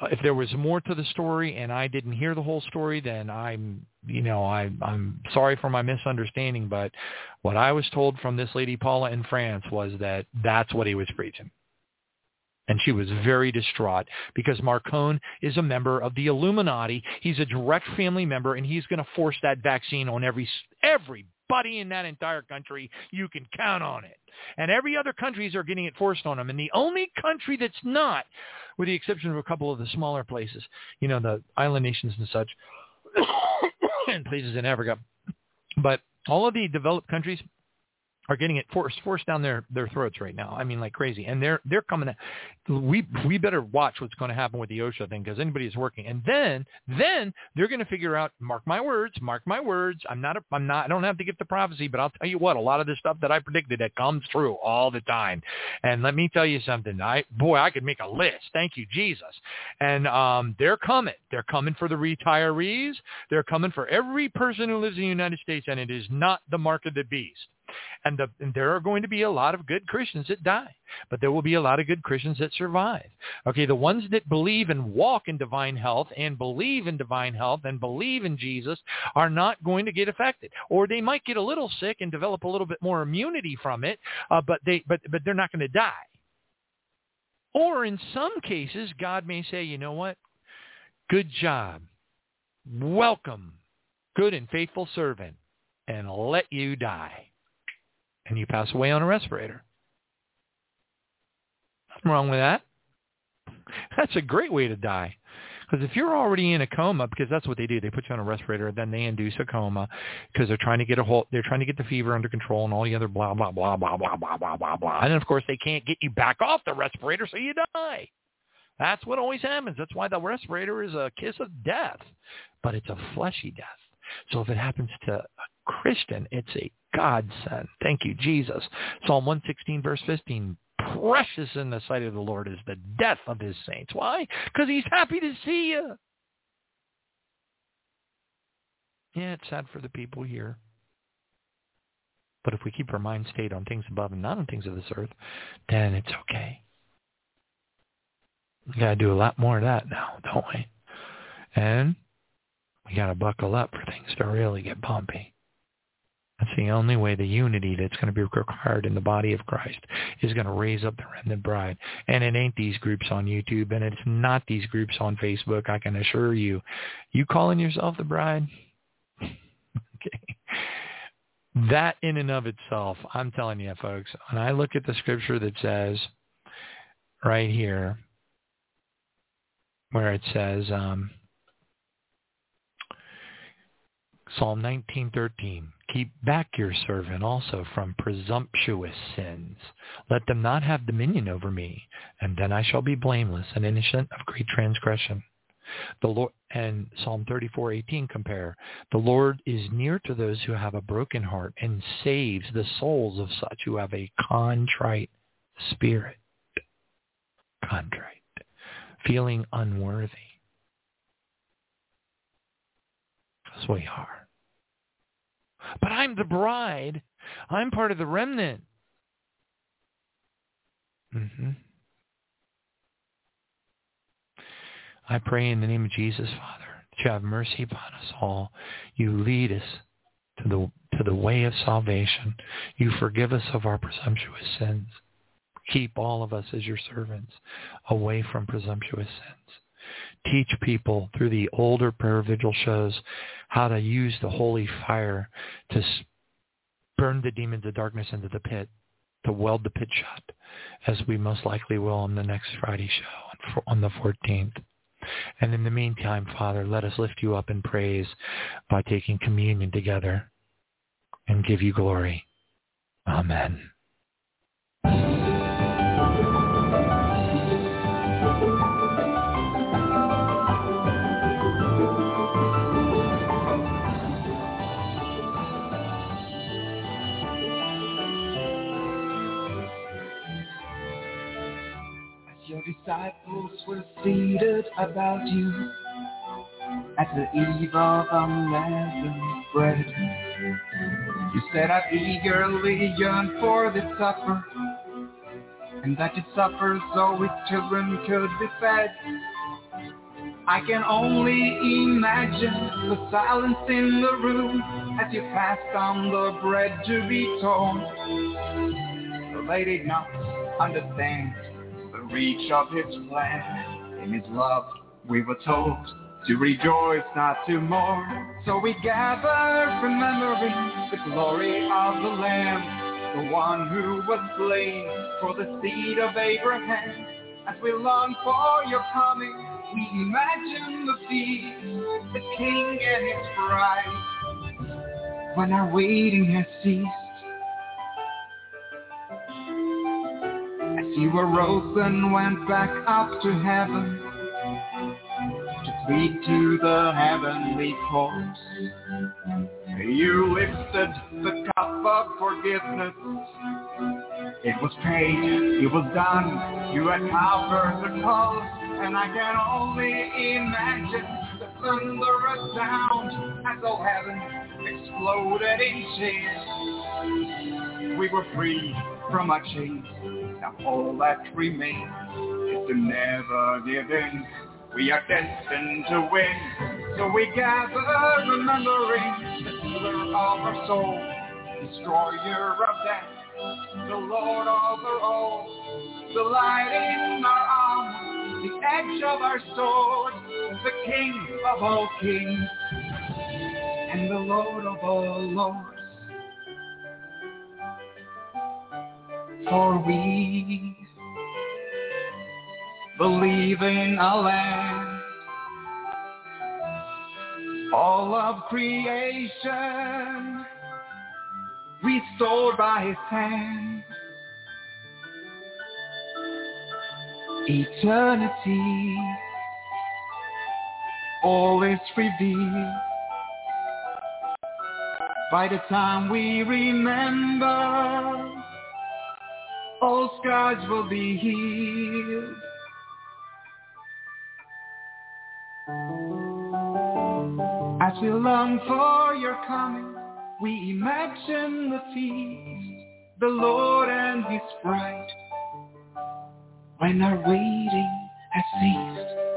uh, if there was more to the story and I didn't hear the whole story, then I'm, you know, I, I'm sorry for my misunderstanding. But what I was told from this lady Paula in France was that that's what he was preaching. And she was very distraught because Macron is a member of the Illuminati. He's a direct family member, and he's going to force that vaccine on every every Everybody in that entire country, you can count on it. And every other countries are getting it forced on them. And the only country that's not, with the exception of a couple of the smaller places, you know, the island nations and such, and places in Africa, but all of the developed countries are getting it forced forced down their their throats right now. I mean, like crazy, and they're they're coming. We we better watch what's going to happen with the OSHA thing because anybody is working, and then then they're going to figure out. Mark my words, mark my words. I'm not a, I'm not. I don't have to give the prophecy, but I'll tell you what. A lot of the stuff that I predicted that comes true all the time. And let me tell you something. I boy, I could make a list. Thank you, Jesus. And um, they're coming. They're coming for the retirees. They're coming for every person who lives in the United States, and it is not the mark of the beast. And, the, and there are going to be a lot of good Christians that die, but there will be a lot of good Christians that survive. Okay, the ones that believe and walk in divine health and believe in divine health and believe in Jesus are not going to get affected, or they might get a little sick and develop a little bit more immunity from it, uh, but they but but they're not going to die. Or in some cases, God may say, you know what? Good job. Welcome, good and faithful servant, and let you die and you pass away on a respirator. Nothing wrong with that. That's a great way to die. Because if you're already in a coma, because that's what they do, they put you on a respirator, then they induce a coma because they're trying to get a whole, they're trying to get the fever under control and all the other blah blah blah blah blah blah blah blah blah. And of course, they can't get you back off the respirator, so you die. That's what always happens. That's why the respirator is a kiss of death, but it's a fleshy death. So if it happens to a Christian, it's a godsend. Thank you, Jesus. Psalm 116, verse 15. Precious in the sight of the Lord is the death of his saints. Why? Because he's happy to see you. Yeah, it's sad for the people here. But if we keep our mind stayed on things above and not on things of this earth, then it's okay. We got to do a lot more of that now, don't we? And we got to buckle up for things to really get bumpy. That's the only way the unity that's going to be required in the body of Christ is going to raise up the remnant bride. And it ain't these groups on YouTube, and it's not these groups on Facebook, I can assure you. You calling yourself the bride? okay. That in and of itself, I'm telling you, folks, when I look at the scripture that says right here, where it says, um, Psalm 19:13 Keep back your servant also from presumptuous sins. Let them not have dominion over me, and then I shall be blameless and innocent of great transgression. The Lord and Psalm 34:18 compare. The Lord is near to those who have a broken heart and saves the souls of such who have a contrite spirit. Contrite, feeling unworthy. That's we are. But I'm the bride. I'm part of the remnant. Mm-hmm. I pray in the name of Jesus, Father, that you have mercy upon us all. You lead us to the to the way of salvation. You forgive us of our presumptuous sins. Keep all of us as your servants away from presumptuous sins teach people through the older prayer vigil shows how to use the holy fire to burn the demons of darkness into the pit, to weld the pit shut, as we most likely will on the next Friday show on the 14th. And in the meantime, Father, let us lift you up in praise by taking communion together and give you glory. Amen. Disciples were seated about you at the eve of unleavened bread. You said I'd eagerly yearn for the supper, and that you'd suffer so its children could be fed. I can only imagine the silence in the room as you passed on the bread to be torn. They did not understand reach of his plan. In his love, we were told, to rejoice, not to mourn. So we gather remembering the glory of the Lamb, the one who was slain for the seed of Abraham. As we long for your coming, we imagine the feast, the King and his bride. When our waiting has ceased, you arose and went back up to heaven, To plead to the heavenly courts. You lifted the cup of forgiveness. It was paid, it was done. You had covered the cost, and I can only imagine the thunderous sound as though heaven exploded in cheers. We were free from our chains. Now all that remains is to never give in we are destined to win. So we gather remembering the healer of our soul, destroyer of death, the Lord over all, the light in our armor, the edge of our sword, the King of all kings, and the Lord of all lords. For we believe in a land. All of creation restored by his hand. Eternity, all is revealed. By the time we remember, all scars will be healed. As we long for your coming, we imagine the feast, the Lord and his bride. When our waiting has ceased,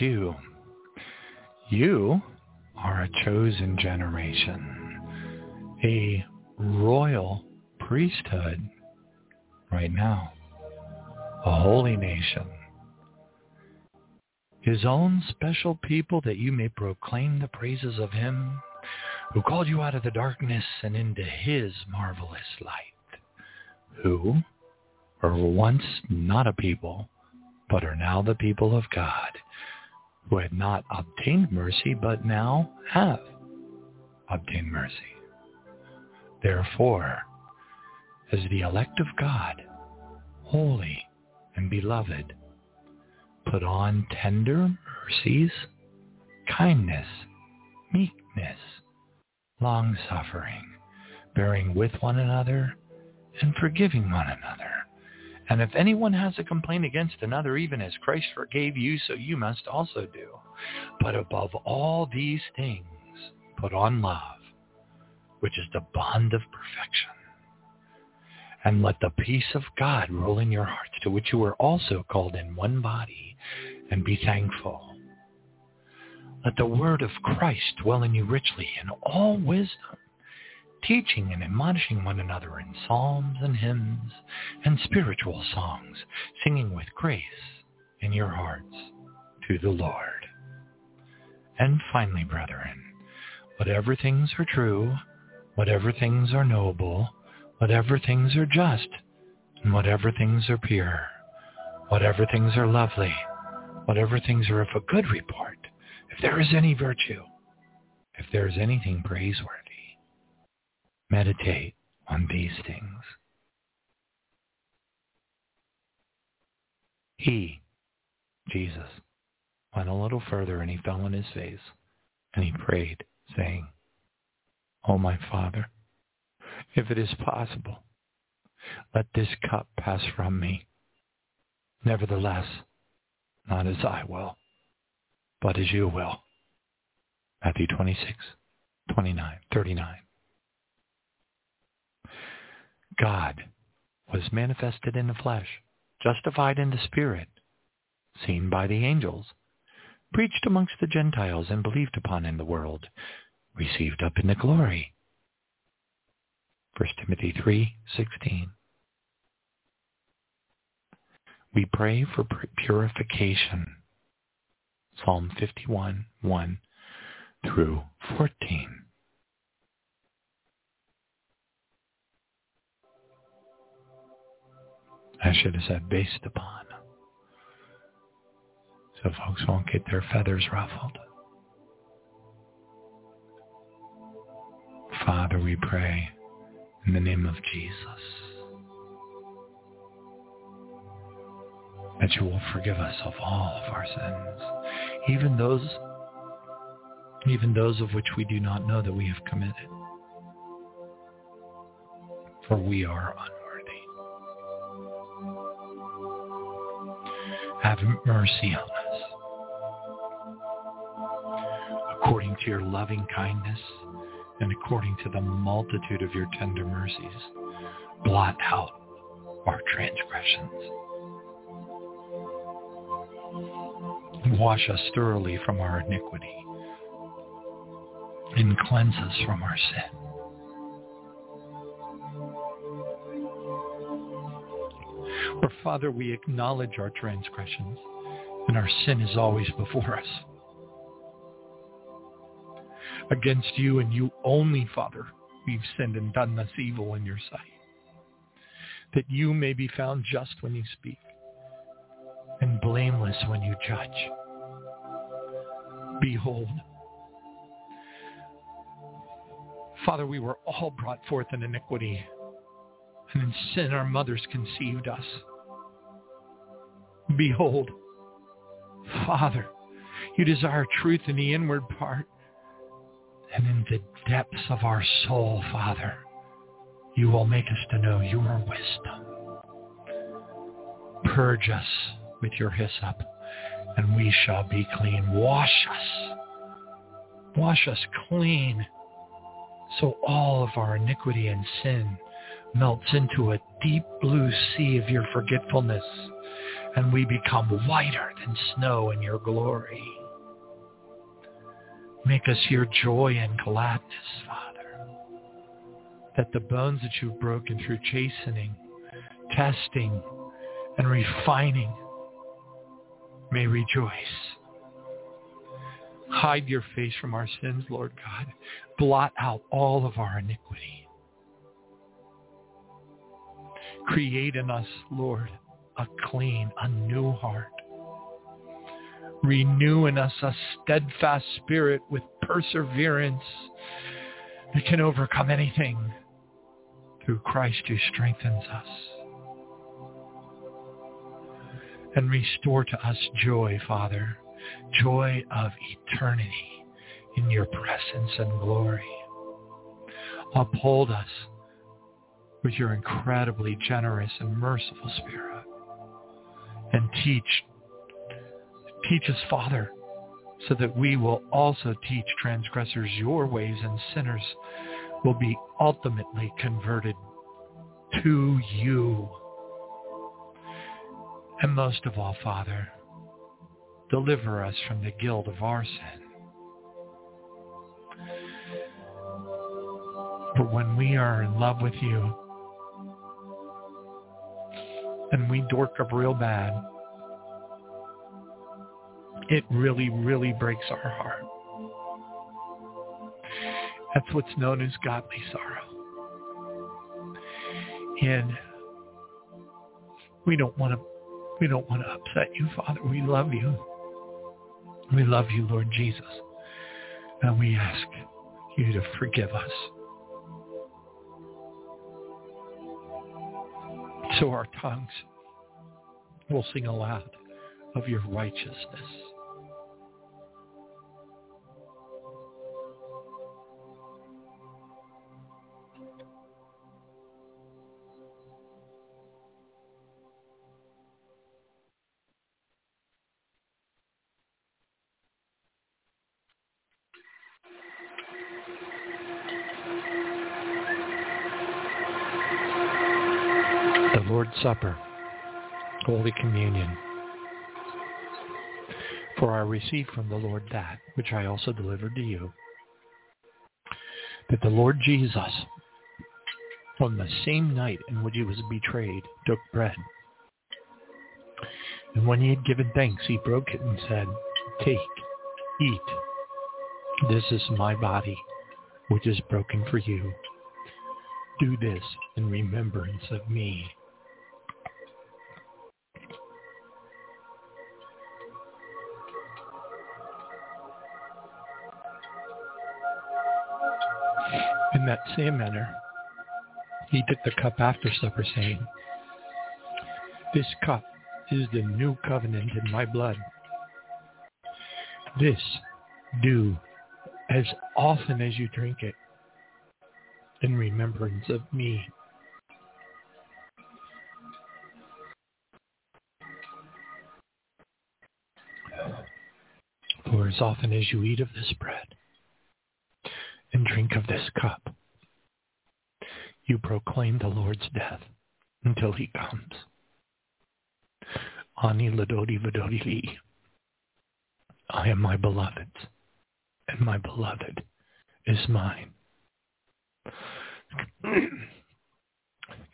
you. You are a chosen generation, a royal priesthood right now, a holy nation, his own special people that you may proclaim the praises of him who called you out of the darkness and into his marvelous light, who were once not a people, but are now the people of God who had not obtained mercy, but now have obtained mercy. Therefore, as the elect of God, holy and beloved, put on tender mercies, kindness, meekness, long-suffering, bearing with one another, and forgiving one another. And if anyone has a complaint against another, even as Christ forgave you, so you must also do. But above all these things, put on love, which is the bond of perfection. And let the peace of God rule in your hearts, to which you were also called in one body, and be thankful. Let the word of Christ dwell in you richly in all wisdom, teaching and admonishing one another in psalms and hymns and spiritual songs, singing with grace in your hearts to the Lord. And finally, brethren, whatever things are true, whatever things are noble, whatever things are just, and whatever things are pure, whatever things are lovely, whatever things are of a good report, if there is any virtue, if there is anything praiseworthy, meditate on these things. He, Jesus, went a little further and he fell on his face and he prayed, saying, O oh my Father, if it is possible, let this cup pass from me. Nevertheless, not as I will, but as you will. Matthew 26, 29, 39. God was manifested in the flesh, justified in the spirit, seen by the angels, preached amongst the Gentiles and believed upon in the world, received up in the glory. 1 Timothy 3:16. We pray for purification. Psalm 51:1 through 14. I should have said based upon. So folks won't get their feathers ruffled. Father, we pray in the name of Jesus that you will forgive us of all of our sins, even those even those of which we do not know that we have committed. For we are have mercy on us. According to your loving kindness and according to the multitude of your tender mercies, blot out our transgressions. Wash us thoroughly from our iniquity and cleanse us from our sin. For Father, we acknowledge our transgressions, and our sin is always before us. Against you and you only, Father, we've sinned and done this evil in your sight, that you may be found just when you speak and blameless when you judge. Behold, Father, we were all brought forth in iniquity, and in sin our mothers conceived us. Behold, Father, you desire truth in the inward part, and in the depths of our soul, Father, you will make us to know your wisdom. Purge us with your hyssop, and we shall be clean. Wash us. Wash us clean, so all of our iniquity and sin melts into a deep blue sea of your forgetfulness and we become whiter than snow in your glory. Make us your joy and gladness, Father, that the bones that you've broken through chastening, testing, and refining may rejoice. Hide your face from our sins, Lord God. Blot out all of our iniquity. Create in us, Lord, a clean, a new heart. Renew in us a steadfast spirit with perseverance that can overcome anything through Christ who strengthens us. And restore to us joy, Father, joy of eternity in your presence and glory. Uphold us with your incredibly generous and merciful spirit and teach. Teach us father so that we will also teach transgressors your ways and sinners will be ultimately converted to you. And most of all father deliver us from the guilt of our sin. But when we are in love with you and we dork up real bad, it really, really breaks our heart. That's what's known as godly sorrow. And we don't want to we don't want to upset you, Father. We love you. We love you, Lord Jesus. And we ask you to forgive us. So our tongues will sing aloud of your righteousness. Supper, Holy Communion. For I received from the Lord that which I also delivered to you, that the Lord Jesus, on the same night in which he was betrayed, took bread. And when he had given thanks, he broke it and said, Take, eat. This is my body, which is broken for you. Do this in remembrance of me. That same manner, he took the cup after supper, saying, This cup is the new covenant in my blood. This do as often as you drink it in remembrance of me. For as often as you eat of this bread and drink of this cup. You proclaim the Lord's death until he comes. Ani ladodi vadodi li. I am my beloved's, and my beloved is mine.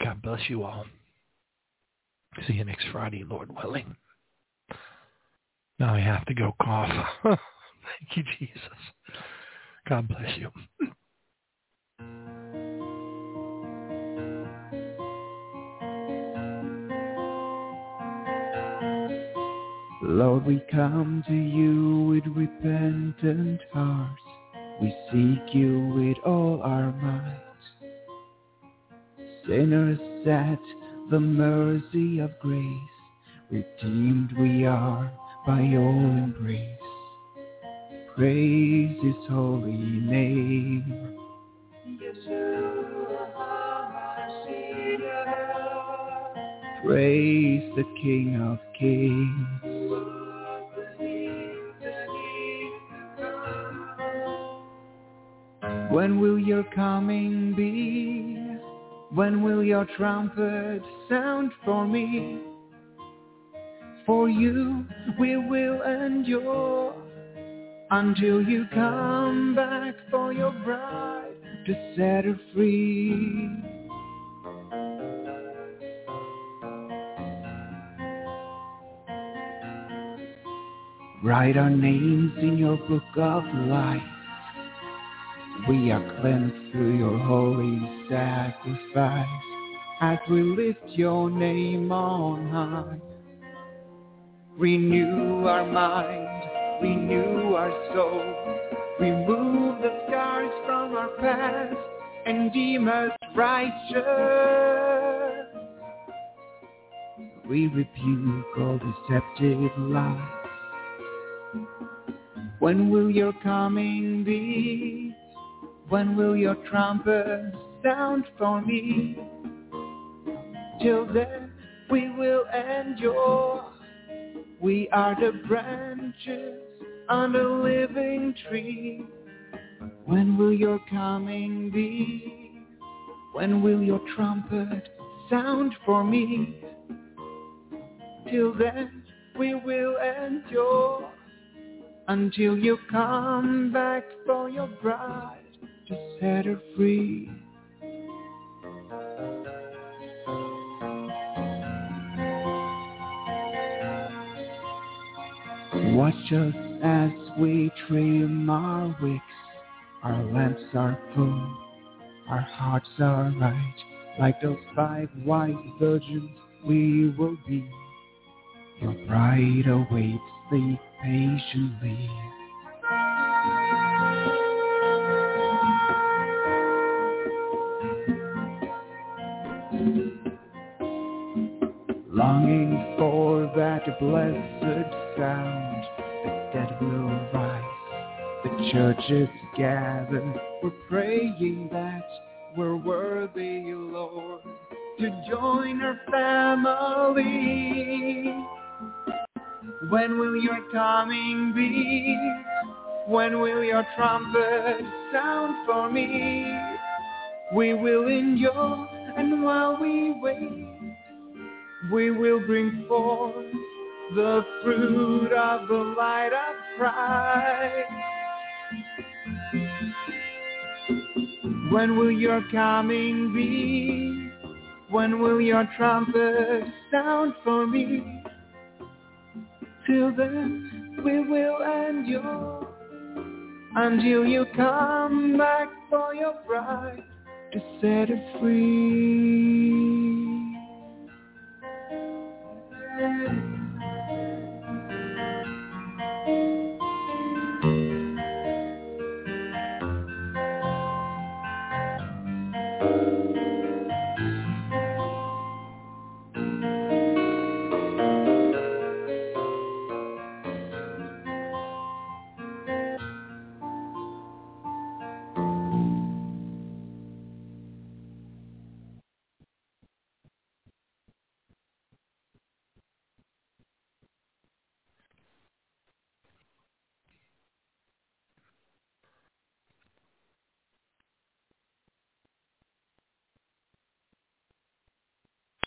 God bless you all. See you next Friday, Lord willing. Now I have to go cough. Thank you, Jesus. God bless you. Lord, we come to you with repentant hearts. We seek you with all our might. Sinners at the mercy of grace, redeemed we are by your embrace praise his holy name. Praise the King of Kings. When will your coming be? When will your trumpet sound for me? For you we will endure until you come back for your bride to set her free. Write our names in your book of life. We are cleansed through your holy sacrifice as we lift your name on high. Renew our mind, renew our soul. Remove the scars from our past and deem us righteous. We rebuke all deceptive lies. When will your coming be? When will your trumpet sound for me? Till then we will endure. We are the branches on the living tree. When will your coming be? When will your trumpet sound for me? Till then we will endure until you come back for your bride to set her free. Watch us as we trim our wicks. Our lamps are full, our hearts are right. Like those five wise virgins, we will be. Your bride awaits thee patiently. Longing for that blessed sound, the dead will rise, the churches gather. We're praying that we're worthy, Lord, to join our family. When will your coming be? When will your trumpet sound for me? We will endure, and while we wait, we will bring forth the fruit of the light of Christ. When will your coming be? When will your trumpet sound for me? Till then we will endure until you come back for your bride to set her free.